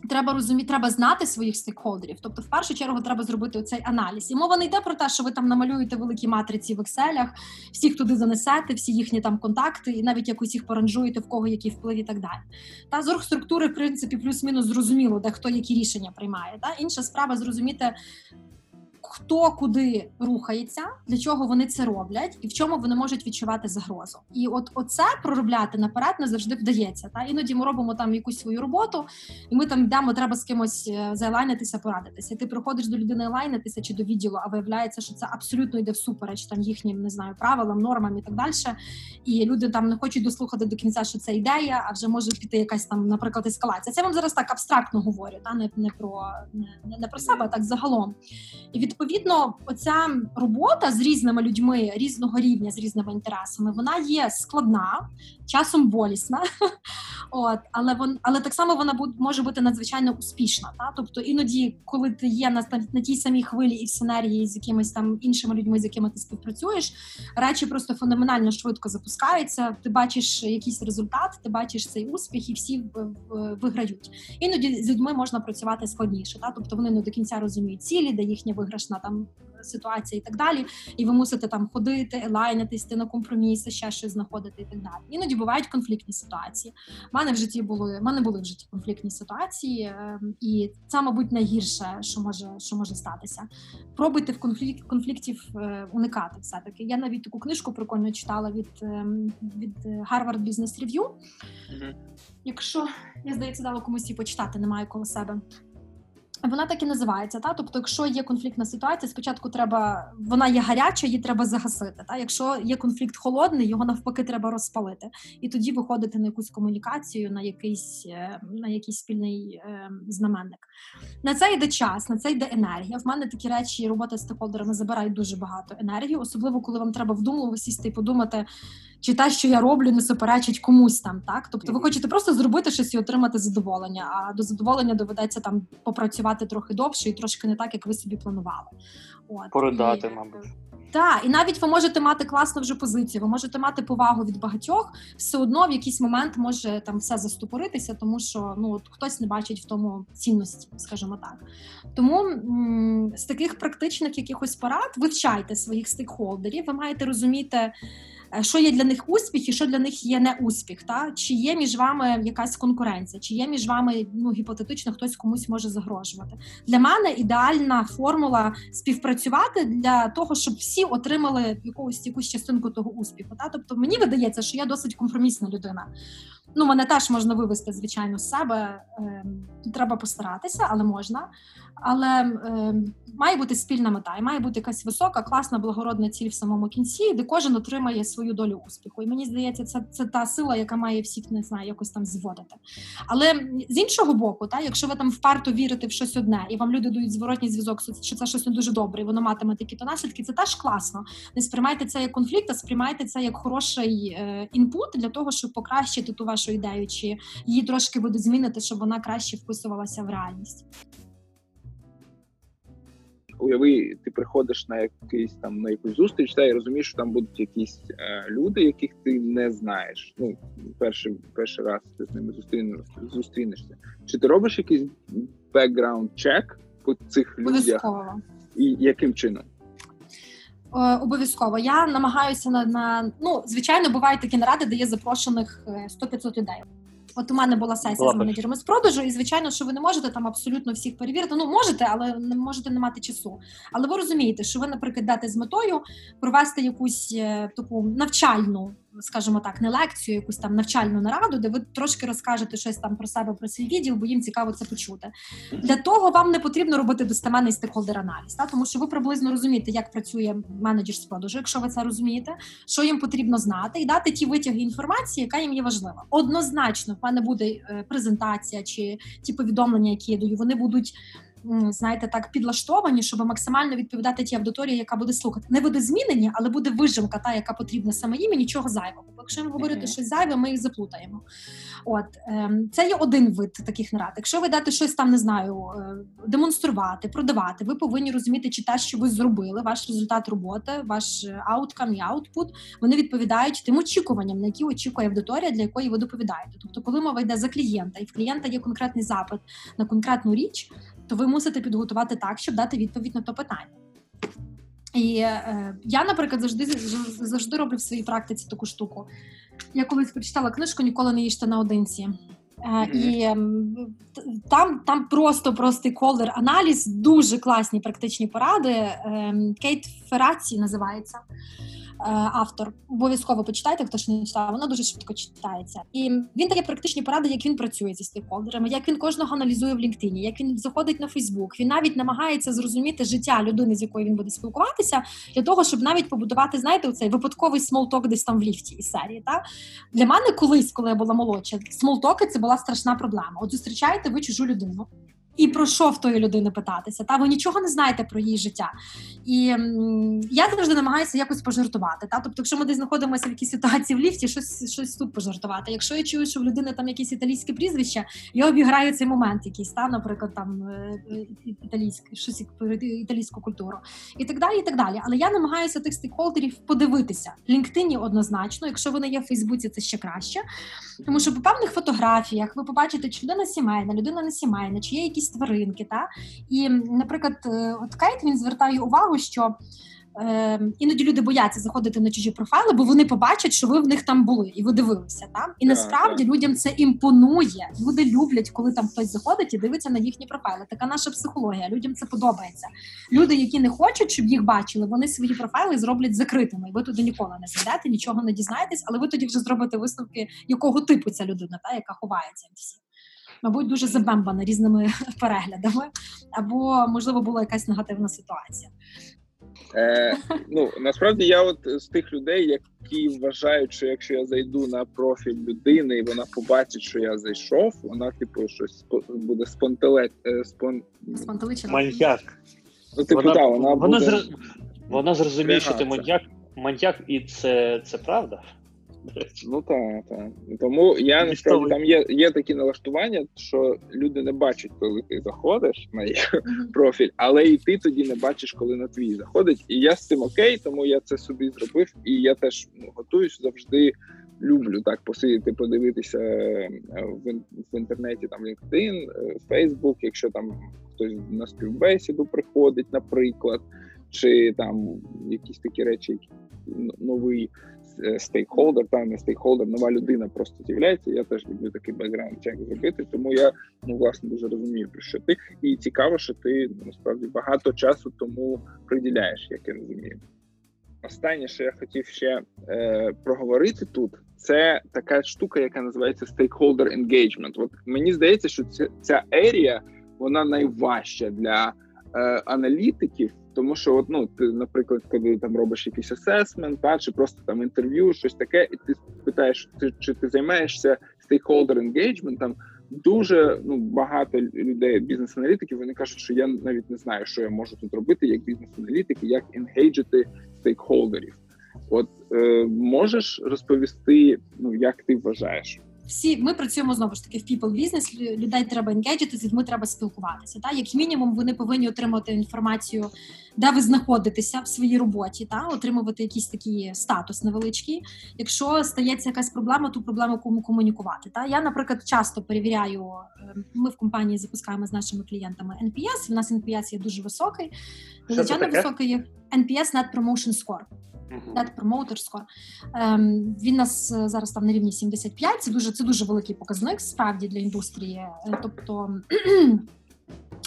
треба розуміти, треба знати своїх стейкхолдерів. Тобто, в першу чергу, треба зробити цей аналіз. І мова не йде про те, що ви там намалюєте великі матриці в екселях, всіх туди занесете, всі їхні там контакти, і навіть якось їх поранжуєте, в кого який вплив і так далі. Та з структури, в принципі, плюс-мінус зрозуміло, де хто які рішення приймає. Та інша справа зрозуміти, хто куди рухається, для чого вони це роблять, і в чому вони можуть відчувати загрозу. І от оце проробляти наперед не завжди вдається. Та іноді ми робимо там якусь свою роботу, і ми там йдемо, треба з кимось е, зайлайнитися, порадитися. Ти приходиш до людини лайнитися чи до відділу, а виявляється, що це абсолютно йде всупереч там їхнім не знаю правилам, нормам і так далі. І люди там не хочуть дослухати до кінця, що це ідея, а вже може піти якась там, наприклад, ескалація. Це я вам зараз так абстрактно говорю, та не не про не, не про себе, а так загалом. І відповідно відповідно, оця робота з різними людьми різного рівня, з різними інтересами, вона є складна, часом болісна, от але вон, але так само вона може бути надзвичайно успішна. Та тобто іноді, коли ти є на на тій самій хвилі і в сценарії з якимись там іншими людьми, з якими ти співпрацюєш, речі просто феноменально швидко запускаються. Ти бачиш якийсь результат, ти бачиш цей успіх, і всі виграють. Іноді з людьми можна працювати складніше, та тобто вони не до кінця розуміють цілі, де їхня виграшна там ситуація і так далі. І ви мусите там ходити, лайнитись, йти на компроміси, ще щось знаходити і так далі. Іноді бувають конфліктні ситуації. У мене в житті були в мене були в житті конфліктні ситуації, ем, і це, мабуть, найгірше, що може що може статися. Пробуйте в конфлікт конфліктів е, уникати. Все таки. Я навіть таку книжку прикольно читала від ем, від Harvard Business Review. Якщо я здається, дала комусь її почитати, немає коло себе. Вона так і називається. Та? Тобто, якщо є конфліктна ситуація, спочатку треба вона є гаряча, її треба загасити. Та? Якщо є конфлікт холодний, його навпаки треба розпалити. І тоді виходити на якусь комунікацію, на якийсь е, на якийсь спільний е, знаменник. На це йде час, на це йде енергія. В мене такі речі, робота з стейкхолдерами забирають дуже багато енергії, особливо коли вам треба вдумливо сісти і подумати чи те, що я роблю, не суперечить комусь там. Так, тобто, ви хочете просто зробити щось і отримати задоволення. А до задоволення доведеться там попрацювати трохи довше і трошки не так, як ви собі планували. От Поридати, і, мабуть. Так, і навіть ви можете мати класну вже позицію, ви можете мати повагу від багатьох, все одно в якийсь момент може там все застопоритися, тому що ну от хтось не бачить в тому цінності, скажімо так. Тому м- з таких практичних якихось порад вивчайте своїх стейкхолдерів, ви маєте розуміти. Е, що є для них успіх і що для них є не успіх, та чи є між вами якась конкуренція, чи є між вами ну гіпотетично хтось комусь може загрожувати. Для мене ідеальна формула співпрацювати для того, щоб всі отримали якогось якусь частинку того успіху. Та тобто мені видається, що я досить компромісна людина. Ну, мене теж можна вивести, звичайно, з себе. Ем, треба постаратися, але можна. Але е, має бути спільна мета, і має бути якась висока, класна, благородна ціль в самому кінці, де кожен отримає свою долю успіху. І мені здається, це це та сила, яка має всіх не знаю, якось там зводити. Але з іншого боку, та якщо ви там вперто вірите в щось одне, і вам люди дають зворотній зв'язок, що це щось не дуже добре, і воно матиме такі то наслідки, це теж класно. Не сприймайте це як конфлікт, а сприймайте це як хороший е, інпут для того, щоб покращити ту вашу ідею, чи її трошки буде змінити, щоб вона краще вписувалася в реальність. Уяви, ти приходиш на якийсь там на якусь зустріч, та і розумієш, що там будуть якісь е, люди, яких ти не знаєш. Ну, перший перший раз ти з ними зустрінешся. Чи ти робиш якийсь бекграунд чек по цих людях? І яким чином? Е, обов'язково я намагаюся на на ну звичайно бувають такі наради, де є запрошених 100-500 е, людей. От у мене була сесія з менеджерами з продажу, і звичайно, що ви не можете там абсолютно всіх перевірити. Ну можете, але не можете не мати часу. Але ви розумієте, що ви, наприклад, дати з метою провести якусь е, таку навчальну скажімо так, не лекцію, якусь там навчальну нараду, де ви трошки розкажете щось там про себе, про свій відділ, бо їм цікаво це почути. Для того вам не потрібно робити достеменний стейкхолдер аналіз, та тому що ви приблизно розумієте, як працює менеджер з продажу, якщо ви це розумієте, що їм потрібно знати, і дати ті витяги інформації, яка їм є важлива. Однозначно, в мене буде е, презентація чи ті повідомлення, які я даю, вони будуть знаєте, так підлаштовані, щоб максимально відповідати тій аудиторії, яка буде слухати. Не буде змінені, але буде вижимка, та яка потрібна саме їм і нічого зайвого. Бо якщо ми говорити mm-hmm. щось зайве, ми їх заплутаємо. От ем, це є один вид таких нарад. Якщо ви дати щось там, не знаю, е, демонструвати, продавати, ви повинні розуміти, чи те, що ви зробили, ваш результат роботи, ваш ауткам і аутпут, вони відповідають тим очікуванням, на які очікує аудиторія, для якої ви доповідаєте. Тобто, коли мова йде за клієнта, і в клієнта є конкретний запит на конкретну річ, то ви мусите підготувати так, щоб дати відповідь на то питання. І е, я, наприклад, завжди завжди роблю в своїй практиці таку штуку. Я колись прочитала книжку Ніколи не їжте наодинці. Mm-hmm. І ем, там там просто простий колер аналіз, дуже класні практичні поради. Ем, Кейт Фераці називається. Е, автор. Обов'язково почитайте, хто ж не читав, воно дуже швидко читається. І він дає практичні поради, як він працює зі стейкхолдерами, як він кожного аналізує в LinkedIn, як він заходить на Фейсбук. Він навіть намагається зрозуміти життя людини, з якою він буде спілкуватися, для того, щоб навіть побудувати, знаєте, цей випадковий small talk десь там в ліфті із серії. Та для мене колись, коли я була молодша, small talk и це була страшна проблема. От зустрічаєте ви чужу людину і про що в тої людини питатися. Та ви нічого не знаєте про її життя. І м, я завжди намагаюся якось пожартувати. Та тобто, якщо ми десь знаходимося в якійсь ситуації в ліфті, щось щось тут пожартувати. Якщо я чую, що в людини там якісь італійське прізвище, я обіграю цей момент, якийсь та, наприклад, там е, е, італійське, щось італійську культуру і так далі. і так далі. Але я намагаюся тих стейкхолдерів подивитися. LinkedIn однозначно, якщо вони є в Фейсбуці, це ще краще. Тому що по певних фотографіях ви побачите, чи людина сімейна, людина не сімейна, чи є якісь якісь тваринки. Та? І, наприклад, е, от Кейт він звертає увагу, що е, іноді люди бояться заходити на чужі профайли, бо вони побачать, що ви в них там були, і ви дивилися. Та? І насправді людям це імпонує. Люди люблять, коли там хтось заходить і дивиться на їхні профайли. Така наша психологія. Людям це подобається. Люди, які не хочуть, щоб їх бачили, вони свої профайли зроблять закритими. І ви туди ніколи не зайдете, нічого не дізнаєтесь, але ви тоді вже зробите висновки, якого типу ця людина, та яка ховається всі мабуть, дуже забембана різними переглядами, або можливо була якась негативна ситуація. Е, Ну насправді я от з тих людей, які вважають, що якщо я зайду на профіль людини, і вона побачить, що я зайшов, вона типу щось буде спонтеле е, спон... маньяк. Ну, типу, вона, та, вона, вона, буде... зр... вона зрозуміє, що ти маньяк, маньяк, і це, це правда. Ну так, так. Тому я насправді там є є такі налаштування, що люди не бачать, коли ти заходиш на їх профіль, але і ти тоді не бачиш, коли на твій заходить. І я з цим окей, тому я це собі зробив, і я теж ну, готуюсь завжди. Люблю так посидіти, подивитися е, в в інтернеті там LinkedIn, е, Facebook, якщо там хтось на співбесіду приходить, наприклад, чи там якісь такі речі, які новий Е, стейкхолдер, та не стейкхолдер, нова людина просто з'являється. Я теж люблю такий background check зробити. Тому я ну власне дуже розумію про що ти, і цікаво, що ти насправді багато часу тому приділяєш, як я розумію. Останнє, що я хотів ще е, проговорити тут, це така штука, яка називається stakeholder engagement. От мені здається, що ця, area вона найважча для е, аналітиків. Тому що, от, ну, ти, наприклад, коли там робиш якийсь асесмент, та чи просто там інтерв'ю, щось таке, і ти питаєш, ти, чи ти займаєшся стейкхолдер енгейджментом, дуже ну багато людей, бізнес-аналітиків, вони кажуть, що я навіть не знаю, що я можу тут робити, як бізнес-аналітик, як енгейджити стейкхолдерів. От е, можеш розповісти, ну як ти вважаєш, всі ми працюємо знову ж таки в people бізнес. Людей треба енгейджити, з людьми треба спілкуватися. Та як мінімум, вони повинні отримати інформацію, де ви знаходитеся в своїй роботі, та отримувати якийсь такий статус невеличкий. Якщо стається якась проблема, ту проблему кому комунікувати. Та я, наприклад, часто перевіряю. Е, ми в компанії запускаємо з нашими клієнтами NPS, У нас NPS є дуже високий, надзвичайно високий NPS Net Promotion Score. Net Promoter Score. Ем, Він нас е, зараз там на рівні 75. Це дуже це дуже великий показник справді для індустрії. Е, тобто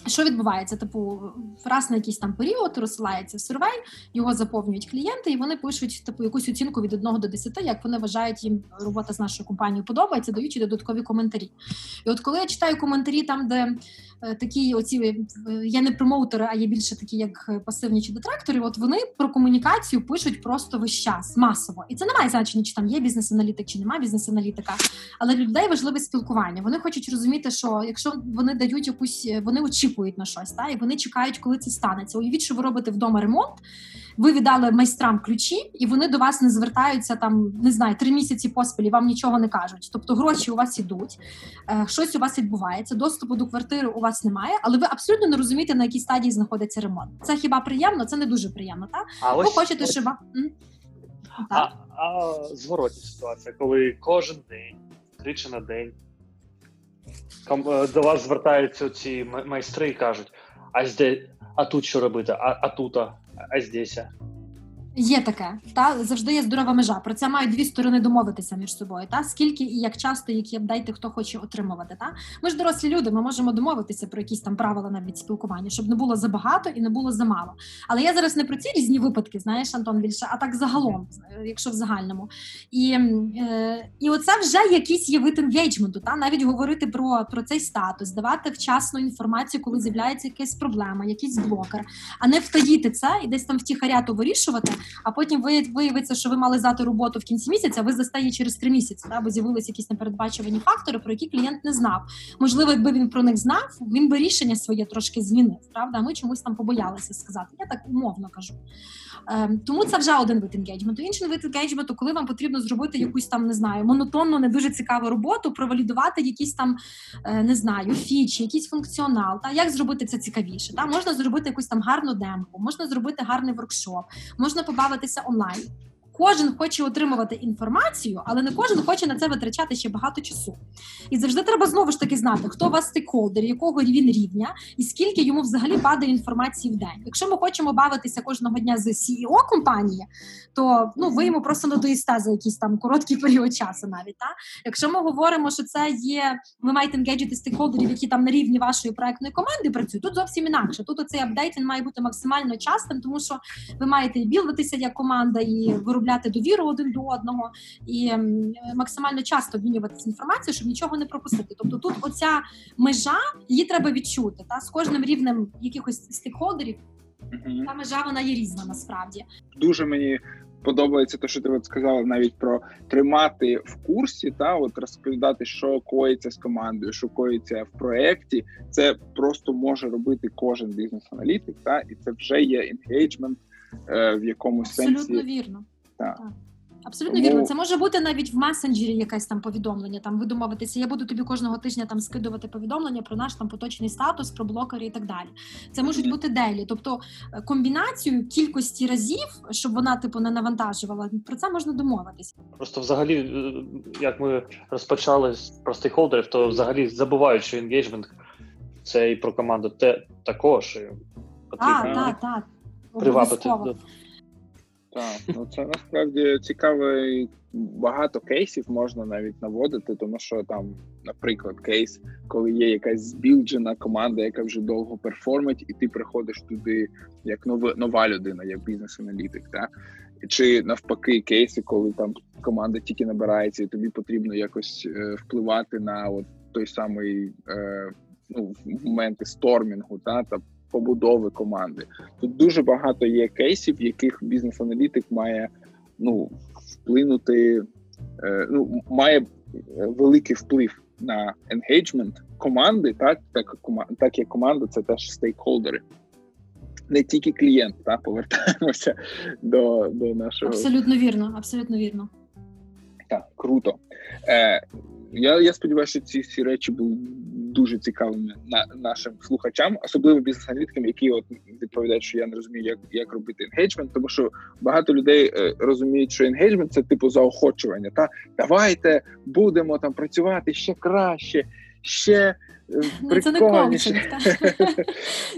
що відбувається? Типу, раз на якийсь там період розсилається сервей, його заповнюють клієнти, і вони пишуть типу якусь оцінку від 1 до 10, як вони вважають, їм робота з нашою компанією подобається, даючи додаткові коментарі. І от коли я читаю коментарі, там де такі оці я не промоутери, а є більше такі, як пасивні чи детрактори, от вони про комунікацію пишуть просто весь час масово. І це не має значення, чи там є бізнес-аналітик, чи немає бізнес-аналітика. Але людей важливе спілкування. Вони хочуть розуміти, що якщо вони дають якусь, вони очікують на щось, та і вони чекають, коли це станеться. Уявіть, що ви робите вдома ремонт. Ви віддали майстрам ключі, і вони до вас не звертаються там, не знаю, три місяці поспіль, і вам нічого не кажуть. Тобто гроші у вас ідуть, е, щось у вас відбувається, доступу до квартири у вас немає, але ви абсолютно не розумієте, на якій стадії знаходиться ремонт. Це хіба приємно? Це не дуже приємно. так? А ви ось, хочете, щоб а, а зворотня ситуація, коли кожен день, тричі на день Е, до вас звертаються ці майстри і кажуть: а зде, а тут що робити? А а тут, а, а здесь? Є таке, та завжди є здорова межа. Про це мають дві сторони домовитися між собою. Та скільки і як часто, які апдейти хто хоче отримувати. Та ми ж дорослі люди, ми можемо домовитися про якісь там правила навіть спілкування, щоб не було забагато і не було замало. Але я зараз не про ці різні випадки, знаєш, Антон більше, а так загалом, якщо в загальному. І е, і оце вже якийсь є вид енгейджменту, та навіть говорити про про цей статус, давати вчасну інформацію, коли з'являється якась проблема, якийсь блокер, а не втаїти це і десь там втіхаря то вирішувати а потім виявиться, що ви мали здати роботу в кінці місяця, ви застає через три місяці, та, бо з'явилися якісь непередбачувані фактори, про які клієнт не знав. Можливо, якби він про них знав, він би рішення своє трошки змінив. Правда, ми чомусь там побоялися сказати. Я так умовно кажу. Ем, тому це вже один вид engagement у. Інший вид engagement у, коли вам потрібно зробити якусь там не знаю, монотонну, не дуже цікаву роботу, провалідувати якісь там е, не знаю, фічі, якийсь функціонал. Та як зробити це цікавіше? Та можна зробити якусь там гарну демку, можна зробити гарний воркшоп, можна побавитися онлайн. Кожен хоче отримувати інформацію, але не кожен хоче на це витрачати ще багато часу. І завжди треба знову ж таки знати, хто у вас стейкхолдер, якого він рівня, і скільки йому взагалі падає інформації в день. Якщо ми хочемо бавитися кожного дня з CEO компанії, то ну ви йому просто надоїсте за якийсь там короткий період часу, навіть та якщо ми говоримо, що це є, ви маєте енгейджити стейкхолдерів, які там на рівні вашої проектної команди працюють. Тут зовсім інакше. Тут оцей апдейт він має бути максимально частим, тому що ви маєте і білдитися як команда і виробляти виробляти довіру один до одного і максимально часто обмінюватися інформацією, щоб нічого не пропустити. Тобто, тут оця межа її треба відчути та з кожним рівнем якихось стейкхолдерів. Угу. Та межа вона є різна насправді. Дуже мені подобається те, що ти от сказала навіть про тримати в курсі, та от розповідати, що коїться з командою, що коїться в проєкті. Це просто може робити кожен бізнес-аналітик, та і це вже є енгейджмент е, в якомусь Абсолютно сенсі. Абсолютно вірно. Так. Абсолютно Тому... вірно. Це може бути навіть в месенджері якесь там повідомлення. Там ви домовитеся, я буду тобі кожного тижня там скидувати повідомлення про наш там поточний статус, про блокери і так далі. Це можуть mm-hmm. бути делі, тобто е, комбінацію кількості разів, щоб вона типу не навантажувала. Про це можна домовитися. Просто взагалі, е, як ми розпочали з про стейкхолдерів, то взагалі забувають, що енгейджмент це і про команду те також. Так, так, так. Привабити. Так, ну це насправді цікавий багато кейсів можна навіть наводити, тому що там, наприклад, кейс, коли є якась збілджена команда, яка вже довго перформить, і ти приходиш туди як нова, нова людина, як бізнес-аналітик, так? Чи навпаки, кейси, коли там команда тільки набирається, і тобі потрібно якось е, впливати на от той самий е, ну, моменти стормінгу, та та побудови команди. Тут дуже багато є кейсів, в яких бізнес-аналітик має ну, вплинути, е, ну, має великий вплив на енгейджмент команди, так так, так як команда це теж стейкхолдери. Не тільки клієнт, так, повертаємося до до нашого. Абсолютно вірно, абсолютно вірно. Так, круто. Е, я я сподіваюся, що ці всі речі були дуже цікавими на нашим слухачам, особливо бізнес-аналітикам, які от відповідають, що я не розумію, як як робити енгейджмент, тому що багато людей е, розуміють, що енгейджмент це типу заохочування. Та давайте будемо там працювати ще краще, ще Ну, Це не коучинг.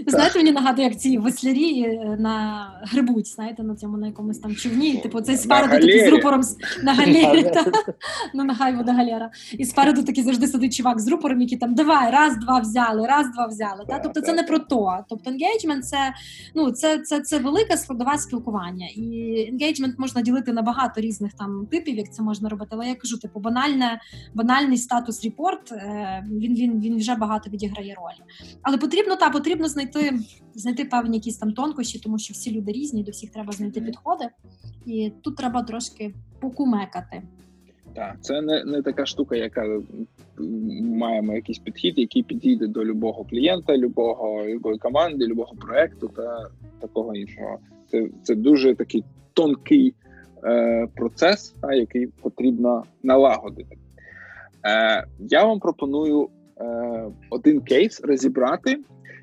Знаєте, мені нагадує, як ці веслярі е, на грибуть, знаєте, на цьому на якомусь там човні. Типу, це спереду такий з рупором на галері. Ну, нехай буде галера. І спереду такий завжди сидить чувак з рупором, який там давай, раз, два взяли, раз, два взяли. Тобто це не про то. Тобто енгейджмент це ну, це, це, це велика складова спілкування. І engagement можна ділити на багато різних там типів, як це можна робити. Але я кажу, типу, банальне, банальний status report, е, він він, він вже багато відіграє роль. Але потрібно та потрібно знайти знайти певні якісь там тонкощі, тому що всі люди різні, до всіх треба знайти підходи, і тут треба трошки покумекати. Так, це не не така штука, яка маємо якийсь підхід, який підійде до любого клієнта, любого любої команди, любого проекту та такого іншого. Це це дуже такий тонкий е, процес, та, який потрібно налагодити. Е, Я вам пропоную один кейс розібрати.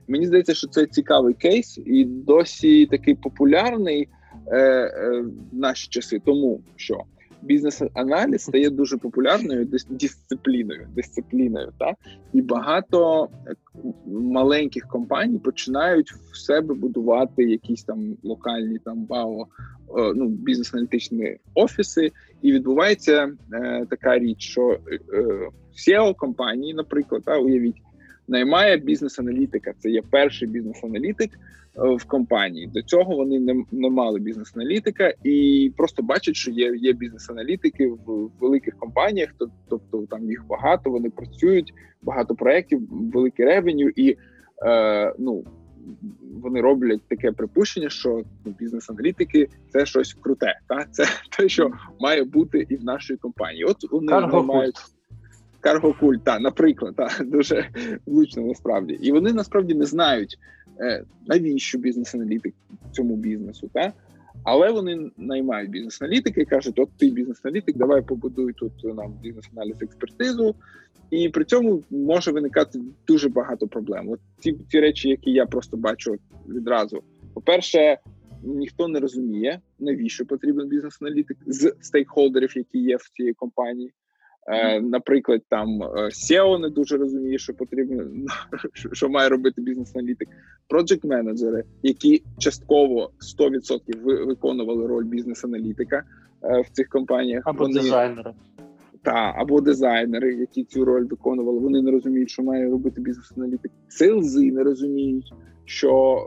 Мені здається, що це цікавий кейс і досі такий популярний е, е, в наші часи, тому що бізнес-аналіз стає дуже популярною дисципліною, дисципліною, та і багато маленьких компаній починають в себе будувати якісь там локальні там БАО, ну бізнес-аналітичні офіси, і відбувається е, така річ, що е, SEO компанії, наприклад, та, уявіть, наймає бізнес-аналітика. Це є перший бізнес-аналітик е, в компанії. До цього вони не, не мали бізнес-аналітика і просто бачать, що є є бізнес-аналітики в великих компаніях, тобто там їх багато, вони працюють, багато проєктів, великий ревеню, і е, ну. Вони роблять таке припущення, що ну, бізнес-аналітики це щось круте. Та це те, що має бути і в нашій компанії. От вони мають Каргокульт, та, наприклад, та, дуже влучно насправді. І вони насправді не знають, е, навіщо бізнес-аналітик цьому бізнесу. Та? Але вони наймають бізнес-аналітики і кажуть: от ти бізнес-аналітик, давай побудуй тут нам бізнес-аналіз експертизу. І при цьому може виникати дуже багато проблем. От ці ті речі, які я просто бачу відразу. По-перше, ніхто не розуміє, навіщо потрібен бізнес-аналітик з стейкхолдерів, які є в цій компанії. Е, наприклад, там е, SEO не дуже розуміє, що потрібно що має робити бізнес-аналітик, проджект менеджери, які частково 100% виконували роль бізнес-аналітика е, в цих компаніях, або вони, дизайнери. Та, або дизайнери, які цю роль виконували. Вони не розуміють, що має робити бізнес-аналітик. Селзи не розуміють, що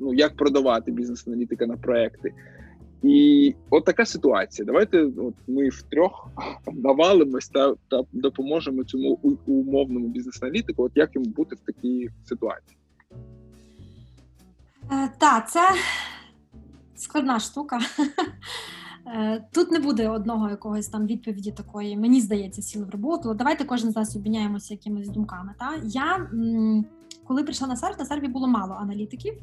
ну як продавати бізнес-аналітика на проекти. І от така ситуація. Давайте от ми втрьох навалимось та та допоможемо цьому умовному бізнес-аналітику. От як йому бути в такій ситуації? Е, Так, це складна штука. Е, тут не буде одного якогось там відповіді такої, мені здається, сіли в роботу. Давайте кожен з нас обміняємося якимись думками. Та Я коли прийшла на серф, на серфі було мало аналітиків,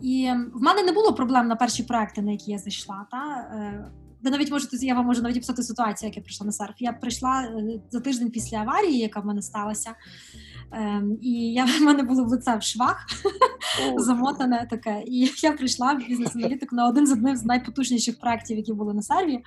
і в мене не було проблем на перші проекти, на які я зайшла. Та ви навіть можете я вам можу навіть писати ситуацію, як я прийшла на серф. Я прийшла е, за тиждень після аварії, яка в мене сталася. Ем, і я в мене було в лице в швах замотане таке. І я прийшла в бізнес-аналітик на один з одним з найпотужніших проєктів, які були на серві.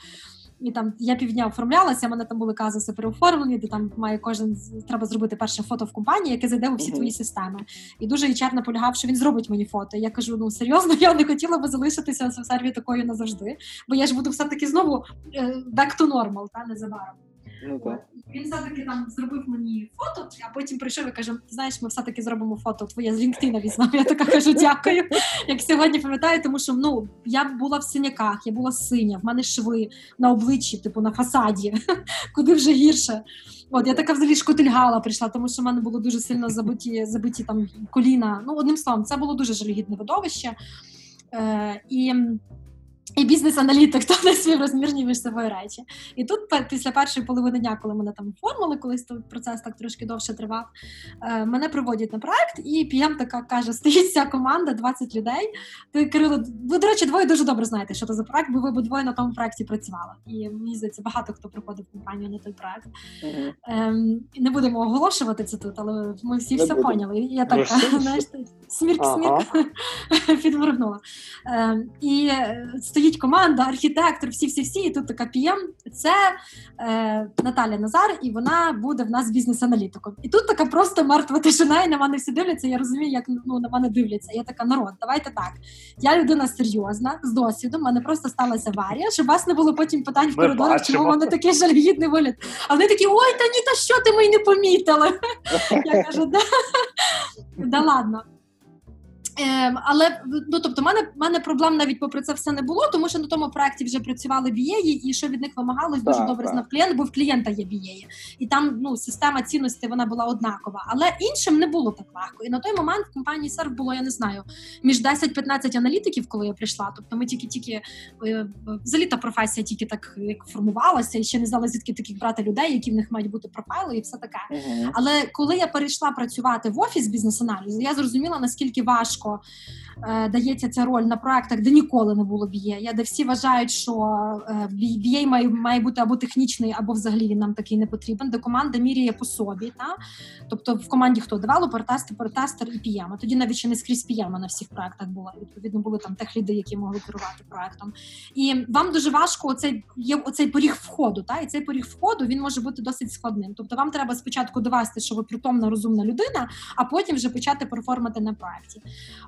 І там я півдня оформлялася, в мене там були казуси переоформлені, де там має кожен треба зробити перше фото в компанії, яке зайде у всі твої системи. І дуже HR наполягав, що він зробить мені фото. Я кажу: ну серйозно, я не хотіла би залишитися в серві такою назавжди, бо я ж буду все таки знову е, back to normal, та незабаром. Ну, так. Він все-таки там зробив мені фото, а потім прийшов і каже: знаєш, ми все-таки зробимо фото твоє з LinkedIn візьмемо. Я така кажу, дякую. Як сьогодні пам'ятаю, тому що ну я була в синяках, я була синя, в мене шви на обличчі, типу на фасаді, куди вже гірше. От я така взагалі шкотильгала прийшла, тому що в мене було дуже сильно забиті забиті там коліна. Ну, одним словом, це було дуже жалюгідне видовище. Е, І і бізнес-аналітик, то не співрозмірні між собою речі. І тут, після першої половини дня, коли мене там оформили, колись той процес так трошки довше тривав, е, мене приводять на проект, і п'єм така каже: стоїть ця команда, 20 людей. Ти Кирило, ви, до речі, двоє дуже добре знаєте, що це за проект, бо ви б двоє на тому проекті працювали. І мені здається, багато хто приходив в компанію на той проект. Ем, Не будемо оголошувати це тут, але ми всі не все буду. поняли. Я так знаєш, смірк смірк підвернула. Ем, і е, стоїть команда, архітектор, всі-всі-всі, і тут така п'єм. Це е, Наталя Назар, і вона буде в нас бізнес-аналітиком. І тут така просто мертва тишина, і на мене всі дивляться. Я розумію, як ну на мене дивляться. Я така народ, давайте так. Я людина серйозна, з досвідом. У мене просто сталася аварія, щоб вас не було потім питань в коридорах, чому в мене такий жалюгідний вигляд. А вони такі: ой, та ні, та що ти ми й не помітили? Я кажу, да ладно. Ем, але ну тобто, мене мене проблем навіть попри це все не було, тому що на тому проекті вже працювали бієї, і що від них вимагалось, дуже добре так. знав клієнт, бо в клієнта є бієї. і там ну система цінностей вона була однакова. Але іншим не було так легко. І на той момент в компанії серв було, я не знаю, між 10-15 аналітиків, коли я прийшла. Тобто ми тільки-тільки е, взагалі та професія тільки так як формувалася, і ще не знали, звідки таких брати людей, які в них мають бути профайли, і все таке. uh Але коли я перейшла працювати в офіс бізнес-аналізу, я зрозуміла наскільки важко важко е, дається ця роль на проектах, де ніколи не було BA, де всі вважають, що е, BA має має бути або технічний, або взагалі він нам такий не потрібен, де команда міряє по собі. Та? Тобто в команді хто девелопер, тестер, тестер і PM. Тоді навіть ще не скрізь PM на всіх проектах було. Відповідно, були там техліди, які могли керувати проектом. І вам дуже важко оцей є оцей поріг входу. Та? І цей поріг входу він може бути досить складним. Тобто, вам треба спочатку довести, що ви притомна розумна людина, а потім вже почати перформати на проекті.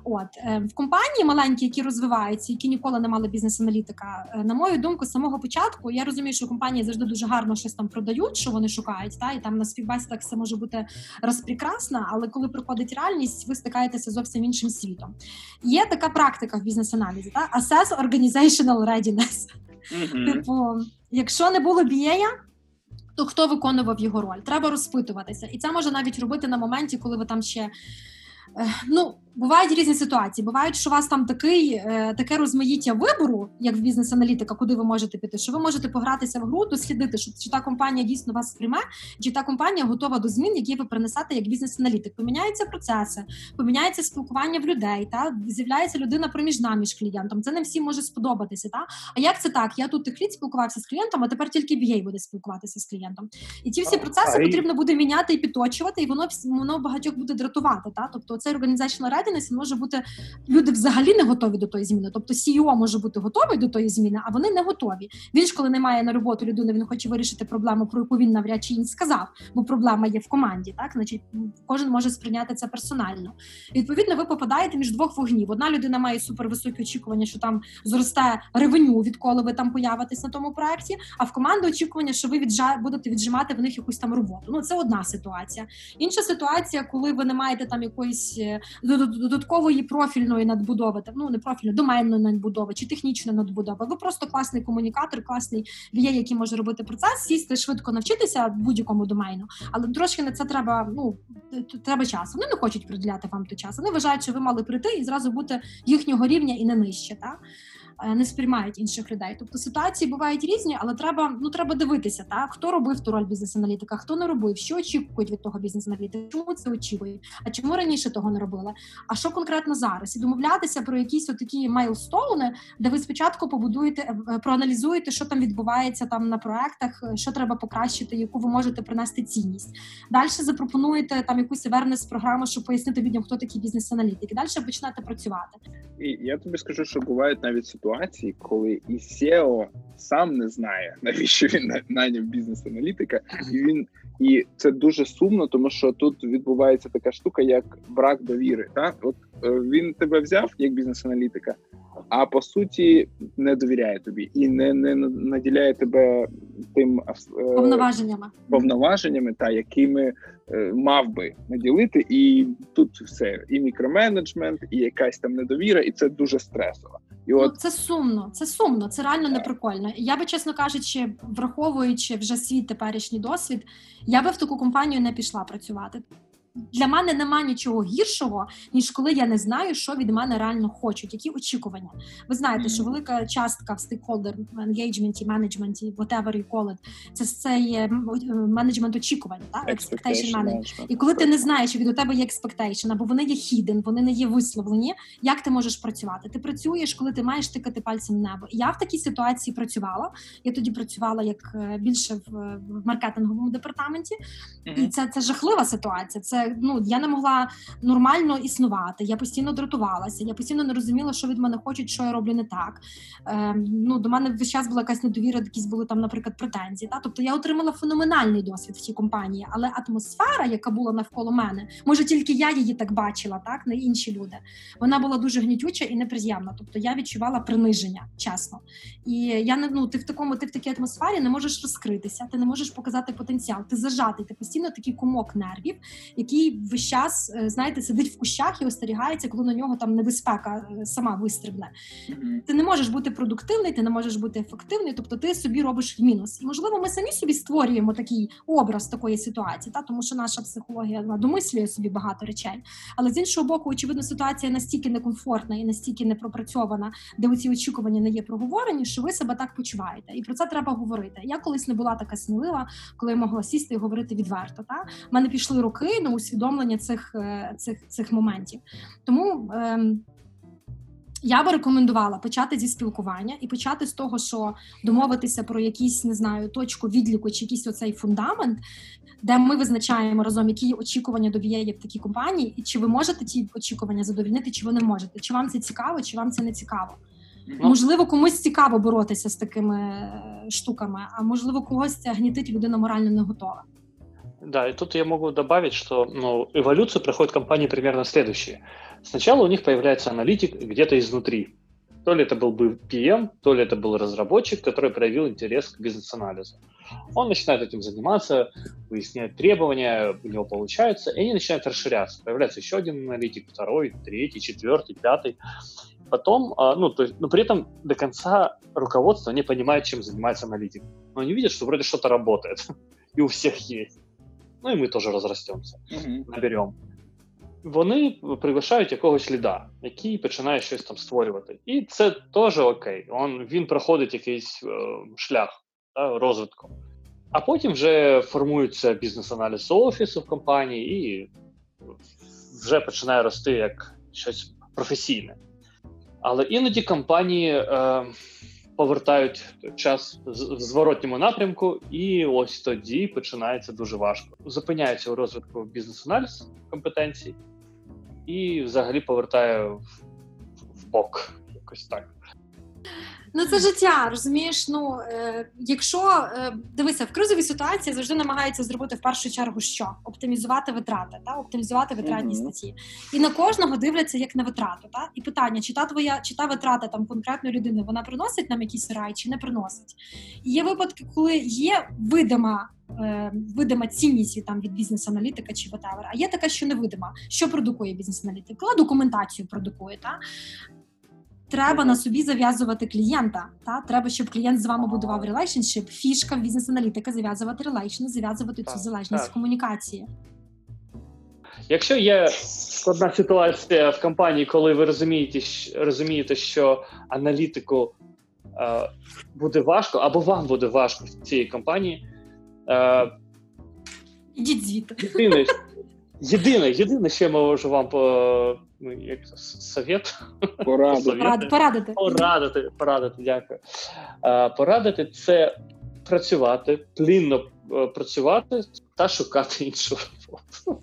От е, в компанії маленькі, які розвиваються, які ніколи не мали бізнес-аналітика. Е, на мою думку, з самого початку я розумію, що компанії завжди дуже гарно щось там продають, що вони шукають. Та і там на співбесідах все може бути розпрекрасно, але коли приходить реальність, ви стикаєтеся зовсім іншим світом. Є така практика в бізнес-аналізі, та assess organizational readiness. Mm-hmm. Типу, якщо не було бієя. То хто виконував його роль? Треба розпитуватися, і це може навіть робити на моменті, коли ви там ще ну бувають різні ситуації. Бувають, що у вас там такий е, таке розмаїття вибору, як в бізнес-аналітика, куди ви можете піти. Що ви можете погратися в гру, дослідити, що чи та компанія дійсно вас сприйме, чи та компанія готова до змін, які ви принесете як бізнес-аналітик. Поміняються процеси, поміняється спілкування в людей. Та з'являється людина проміжна між клієнтом. Це не всім може сподобатися. Та а як це так? Я тут техліт спілкувався з клієнтом, а тепер тільки BA буде спілкуватися з клієнтом. І ці всі процеси потрібно буде міняти і підточувати, і воно воно багатьох буде дратувати. Та тобто цей organizational readiness може бути люди взагалі не готові до тої зміни. Тобто CEO може бути готовий до тої зміни, а вони не готові. Він ж коли немає на роботу людини, він хоче вирішити проблему, про яку він навряд чи він сказав, бо проблема є в команді. Так, значить, кожен може сприйняти це персонально. І, Відповідно, ви попадаєте між двох вогнів. Одна людина має супервисокі очікування, що там зросте ревеню, відколи ви там появитесь на тому проекті. А в команди очікування, що ви віджа будете віджимати в них якусь там роботу. Ну це одна ситуація. Інша ситуація, коли ви не маєте там якоїсь якоїсь е, додаткової профільної надбудови, ну не профільної, доменної надбудови чи технічної надбудови. Ви просто класний комунікатор, класний віє, який може робити процес, сісти швидко навчитися будь-якому домену, але трошки на це треба. Ну треба час. Вони не хочуть приділяти вам той час. Вони вважають, що ви мали прийти і зразу бути їхнього рівня і не нижче. Так? Е, не сприймають інших людей. Тобто ситуації бувають різні, але треба ну треба дивитися, так хто робив ту роль бізнес-аналітика, хто не робив, що очікують від того бізнес-аналітика, чому це очікують, а чому раніше того не робили? А що конкретно зараз? І домовлятися про якісь такі мейлстоуни, де ви спочатку побудуєте, е, е, проаналізуєте, що там відбувається там на проектах, що треба покращити, яку ви можете принести цінність. Далі запропонуєте там якусь awareness програму, щоб пояснити людям, хто такі бізнес-аналітики. Далі почнете працювати. І я тобі скажу, що бувають навіть ситуації ситуації, коли і SEO сам не знає, навіщо він найняв бізнес-аналітика, і він і це дуже сумно, тому що тут відбувається така штука, як брак довіри. Так, от е, він тебе взяв як бізнес-аналітика, а по суті не довіряє тобі і не не наділяє тебе тим е, повноваженнями, повноваженнями, та якими е, мав би наділити, і тут все і мікроменеджмент, і якась там недовіра, і це дуже стресово. І от... Ну, це сумно, це сумно, це реально не прикольно. Я би, чесно кажучи, враховуючи вже свій теперішній досвід, я би в таку компанію не пішла працювати. Для мене немає нічого гіршого, ніж коли я не знаю, що від мене реально хочуть, які очікування. Ви знаєте, що велика частка в стейкхолдер енгейджменті, менеджменті, whatever you call it, це це є менеджмент очікувань, так? expectation management. І коли ти не знаєш, що від у тебе є expectation, або вони є hidden, вони не є висловлені, як ти можеш працювати? Ти працюєш, коли ти маєш тикати пальцем в небо. Я в такій ситуації працювала. Я тоді працювала як е, більше в, в маркетинговому департаменті, і це це жахлива ситуація. Це ну я не могла нормально існувати. Я постійно дратувалася. Я постійно не розуміла, що від мене хочуть, що я роблю не так. Е, Ну до мене весь час була якась недовіра, якісь були там, наприклад, претензії. Та тобто я отримала феноменальний досвід в цій компанії, але атмосфера, яка була навколо мене, може тільки я її так бачила, так не інші люди. Вона була дуже гнітюча і неприємна. Тобто я відчувала приниження, чесно. І я не ну ти в такому, ти в такій атмосфері не можеш розкритися, ти не можеш показати потенціал. Ти зажатий, ти постійно такий кумок нервів, який весь час е, знаєте сидить в кущах і остерігається, коли на нього там небезпека е, сама вистрибне. Mm-hmm. Ти не можеш бути продуктивний, ти не можеш бути ефективний, тобто ти собі робиш в мінус. І можливо, ми самі собі створюємо такий образ такої ситуації, та тому що наша психологія вона домислює собі багато речей. Але з іншого боку, очевидно, ситуація настільки некомфортна і настільки непропрацьована, де ці очікування не є проговорені, що ви себе так почуваєте, і про це треба говорити. Я колись не була така смілива, коли я могла сісти і говорити відверто. Та в мене пішли роки на усвідомлення цих е, цих, цих моментів. Тому. Ем, я би рекомендувала почати зі спілкування і почати з того, що домовитися про якісь не знаю точку відліку чи якийсь оцей фундамент, де ми визначаємо разом, які очікування до VA в такій компанії, і чи ви можете ті очікування задовільнити, чи ви не можете, чи вам це цікаво, чи вам це не цікаво. Ну, можливо, комусь цікаво боротися з такими е, штуками, а можливо, когось це гнітить людина морально не готова. Да, и тут я могу добавить, что ну, эволюцию проходит компании примерно следующие. Сначала у них появляется аналитик где-то изнутри. То ли это был бы PM, то ли это был разработчик, который проявил интерес к бизнес-анализу. Он начинает этим заниматься, выясняет требования, у него получается, и они начинают расширяться. Появляется еще один аналитик, второй, третий, четвертый, пятый. Потом, а, ну, то есть, но при этом до конца руководство не понимает, чем занимается аналитик. Но они видят, что вроде что-то работает, и у всех есть. Ну і ми теж розростемося, mm-hmm. наберемо. Вони приглашають якогось ліда, який починає щось там створювати. І це теж окей. Он, Він проходить якийсь е, шлях да, розвитку. А потім вже формується бізнес-аналіз офісу в компанії, і вже починає рости як щось професійне. Але іноді компанії. Е, повертають час в зворотньому напрямку, і ось тоді починається дуже важко. Зупиняється у розвитку бізнес-аналіз компетенцій і взагалі повертає в, в бок, якось так. Ну це життя, розумієш? Ну е, якщо е, дивися, в кризовій ситуації завжди намагаються зробити в першу чергу, що оптимізувати витрати, та оптимізувати витратні mm-hmm. статті, і на кожного дивляться як на витрату. Та і питання, чи та твоя чи та витрата там конкретної людини вона приносить нам якийсь ROI, чи не приносить? І Є випадки, коли є видима. Е, видима цінність там від бізнес-аналітика чи whatever, а є така, що невидима. Що продукує бізнес-аналітик? Коли документацію продукує, та Треба на собі зав'язувати клієнта. Та треба, щоб клієнт з вами будував relationship. Фішка бізнес-аналітика зав'язувати relation, зав'язувати цю залежність так. комунікації. Якщо є складна ситуація в компанії, коли ви розумієте, розумієте, що аналітику е, буде важко, або вам буде важко в цій компанії, е, ідіть звідти. Єдине, єдине, єдине, що я можу вам по ну, як совет? Порадити. Порадити. Порадити, порадити, дякую. А, Порадити це працювати, плінно е, працювати та шукати іншу роботу.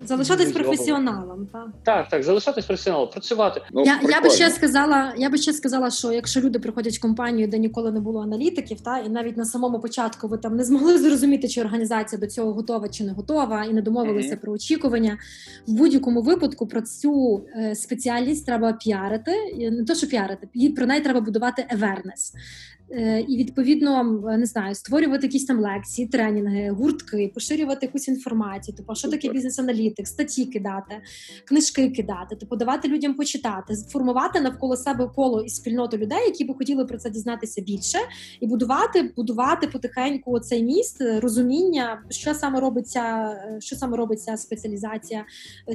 Залишатись професіоналом, так так, так, залишатись професіоналом, працювати. Ну, я я би ще сказала, я би ще сказала, що якщо люди приходять в компанію, де ніколи не було аналітиків, та і навіть на самому початку ви там не змогли зрозуміти, чи організація до цього готова чи не готова, і не домовилися mm-hmm. про очікування. В будь-якому випадку про цю е, спеціальність треба піарити, не то, що піарити, і про неї треба будувати awareness. Е, і відповідно не знаю, створювати якісь там лекції, тренінги, гуртки, поширювати якусь інформацію. Типу, що таке бізнес-аналітик, статті кидати, книжки кидати, типу давати людям почитати, формувати навколо себе коло і спільноту людей, які би хотіли про це дізнатися більше, і будувати, будувати потихеньку цей міст, розуміння, що саме робиться, що саме робиться спеціалізація,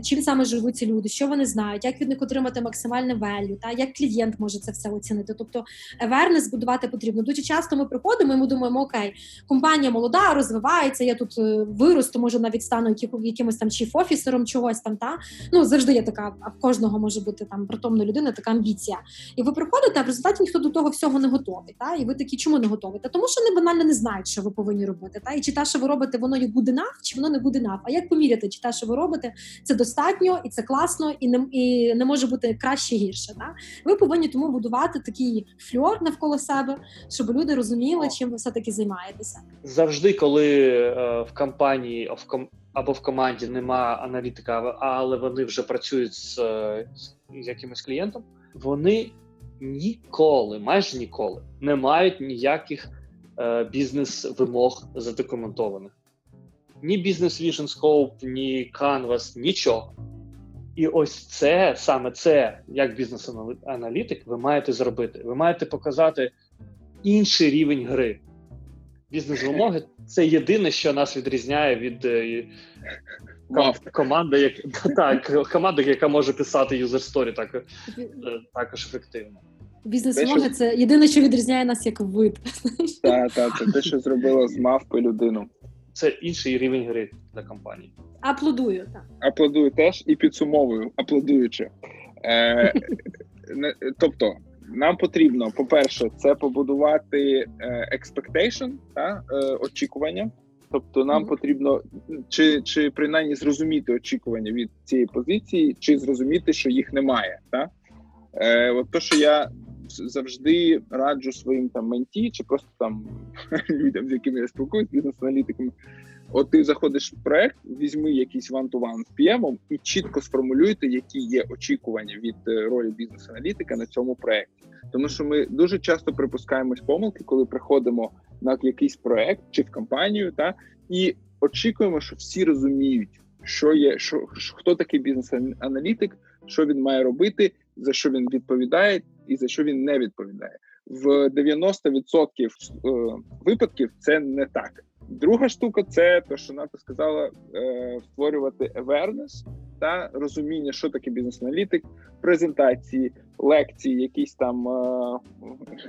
чим саме живуть ці люди, що вони знають, як від них отримати максимальне велю, та як клієнт може це все оцінити. Тобто awareness будувати потрібно. Дуже часто ми приходимо, і ми думаємо, окей, компанія молода, розвивається. Я тут е, виросту, може навіть стану якимось там чіф офісером чогось там. Та ну завжди є така, а в кожного може бути там притомна людина, така амбіція. І ви приходите, а в результаті ніхто до того всього не готовий. Та і ви такі, чому не готові? Та тому, що не банально не знають, що ви повинні робити. Та і чи те, що ви робите, воно good enough, чи воно не good enough. А як поміряти, чи те, що ви робите, це достатньо і це класно, і не і не може бути краще гірше. Та ви повинні тому будувати такий фльор навколо себе, щоб люди розуміли, чим ви все таки займаєтеся. Завжди, коли е, в компанії в ком, або в команді нема аналітика, але вони вже працюють з, з якимось клієнтом, вони ніколи, майже ніколи, не мають ніяких е, бізнес-вимог задокументованих. Ні бізнес Vision Scope, ні Canvas, нічого. І ось це саме це, як бізнес-аналітик, ви маєте зробити. Ви маєте показати інший рівень гри. Бізнес-вимоги це єдине, що нас відрізняє від е, команди, як так, команди, яка може писати юзер сторі так, е, також ефективно. Бізнес-вимоги це єдине, що відрізняє нас як вид. Так, так, це те, що зробило з мавпи людину. Це інший рівень гри для компанії. Аплодую, так. Аплодую теж і підсумовую, аплодуючи. Е, Тобто, нам потрібно, по-перше, це побудувати е, expectation, та, е, очікування. Тобто, нам mm-hmm. потрібно чи чи принаймні зрозуміти очікування від цієї позиції, чи зрозуміти, що їх немає. Та? Е, От то, що я завжди раджу своїм там менті, чи просто там людям, з якими я спілкуюсь, бізнес-аналітиками. От ти заходиш в проект, візьми якийсь ван-ту-ван з PM і чітко сформулюйте, які є очікування від е, ролі бізнес-аналітика на цьому проекті. Тому що ми дуже часто припускаємось помилки, коли приходимо на якийсь проект чи в компанію, та і очікуємо, що всі розуміють, що є, що хто такий бізнес-аналітик, що він має робити, за що він відповідає, і за що він не відповідає. В 90% е, випадків це не так. Друга штука це те, що Ната сказала, е, створювати awareness та розуміння, що таке бізнес-аналітик, презентації, лекції, якісь там е,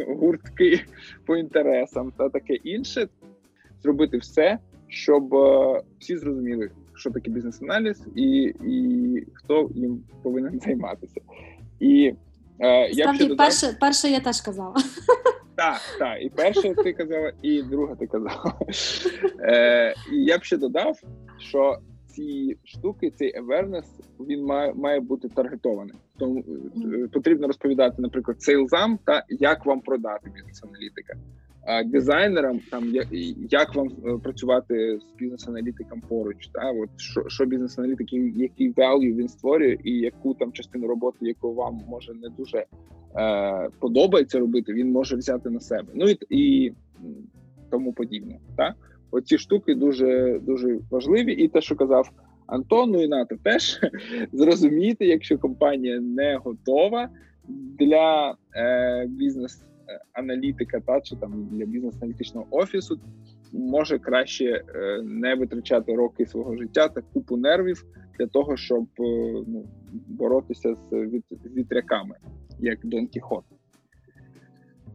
гуртки по інтересам та таке інше. Зробити все, щоб е, всі зрозуміли, що таке бізнес-аналіз, і і хто їм повинен займатися. І е, я додав... перше, перше я теж казала. Так, так, і перше ти казала, і друге ти казала. Е, І я б ще додав, що ці штуки, цей awareness, він має має бути таргетований. Тому е, потрібно розповідати, наприклад, сейлзам та як вам продати бізнес-аналітика. А дизайнерам там як вам е, працювати з бізнес-аналітиком поруч, та от що що бізнес-аналітик, який value він створює, і яку там частину роботи, яку вам може не дуже е, подобається робити, він може взяти на себе. Ну і і тому подібне. Так? Оці штуки дуже дуже важливі, і те, що казав Антон, ну і НАТО теж зрозуміти, якщо компанія не готова для е, бізнес аналітика та чи там для бізнес-аналітичного офісу може краще е, не витрачати роки свого життя та купу нервів для того, щоб е, ну, боротися з вітряками, як Дон Кіхот.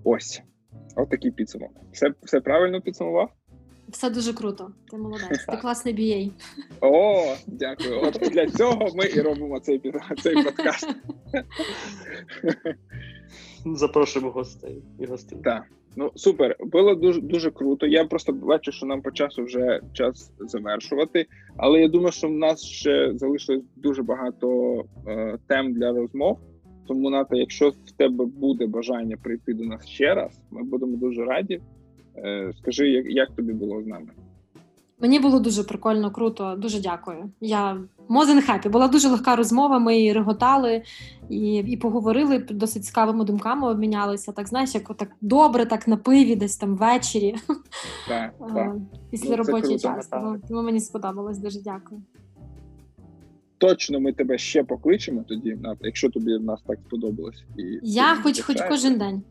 Ось отакий підсумок. Все все правильно підсумував? Все дуже круто. Ти молодець. Ти класний BA. О, дякую. От для цього ми і робимо цей цей подкаст. Запрошуємо гостей і гостей. Так. Ну супер, було дуже дуже круто. Я просто бачу, що нам по часу вже час завершувати. Але я думаю, що в нас ще залишилось дуже багато е, тем для розмов. Тому Ната, якщо в тебе буде бажання прийти до нас ще раз, ми будемо дуже раді. Е, скажи, як, як тобі було з нами? Мені було дуже прикольно, круто. Дуже дякую. Я Мозен хепі. Була дуже легка розмова. Ми і реготали і і поговорили досить цікавими думками. Обмінялися. Так знаєш, як так добре, так на пиві, десь там ввечері. Так, так. Після ну, робочого часу. Тому мені сподобалось. Дуже дякую. Точно ми тебе ще покличемо тоді, якщо тобі в нас так сподобалось. І Я хоч хоч кожен день.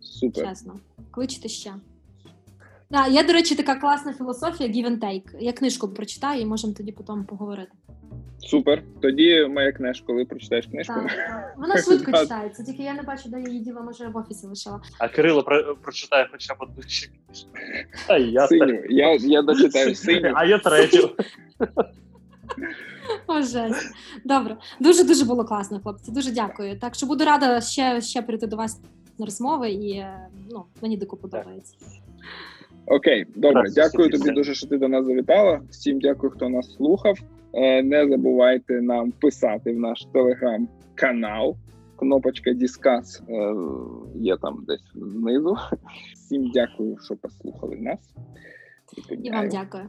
Супер. Чесно. Кличте ще. Да, Є, до речі, така класна філософія give and take. Я книжку прочитаю і можемо тоді потім поговорити. Супер. Тоді моя книжка, коли прочитаєш книжку. Так, так. Вона швидко читається, тільки я не бачу, де її діла, може в офісі лишила. А Кирило про- прочитає хоча б одну книжку. А я синю. Я, я дочитаю синю. А я третю. О, жесть. Добре. Дуже дуже було класно, хлопці. Дуже дякую. Так що буду рада ще ще прийти до вас на розмови, і е, ну, мені дико подобається. Окей, добре, дякую тобі дуже, що ти до нас завітала. Всім дякую, хто нас слухав. Е, не забувайте нам писати в наш телеграм-канал. Кнопочка Discuss е, є там десь знизу. Всім дякую, що послухали нас. І вам дякую.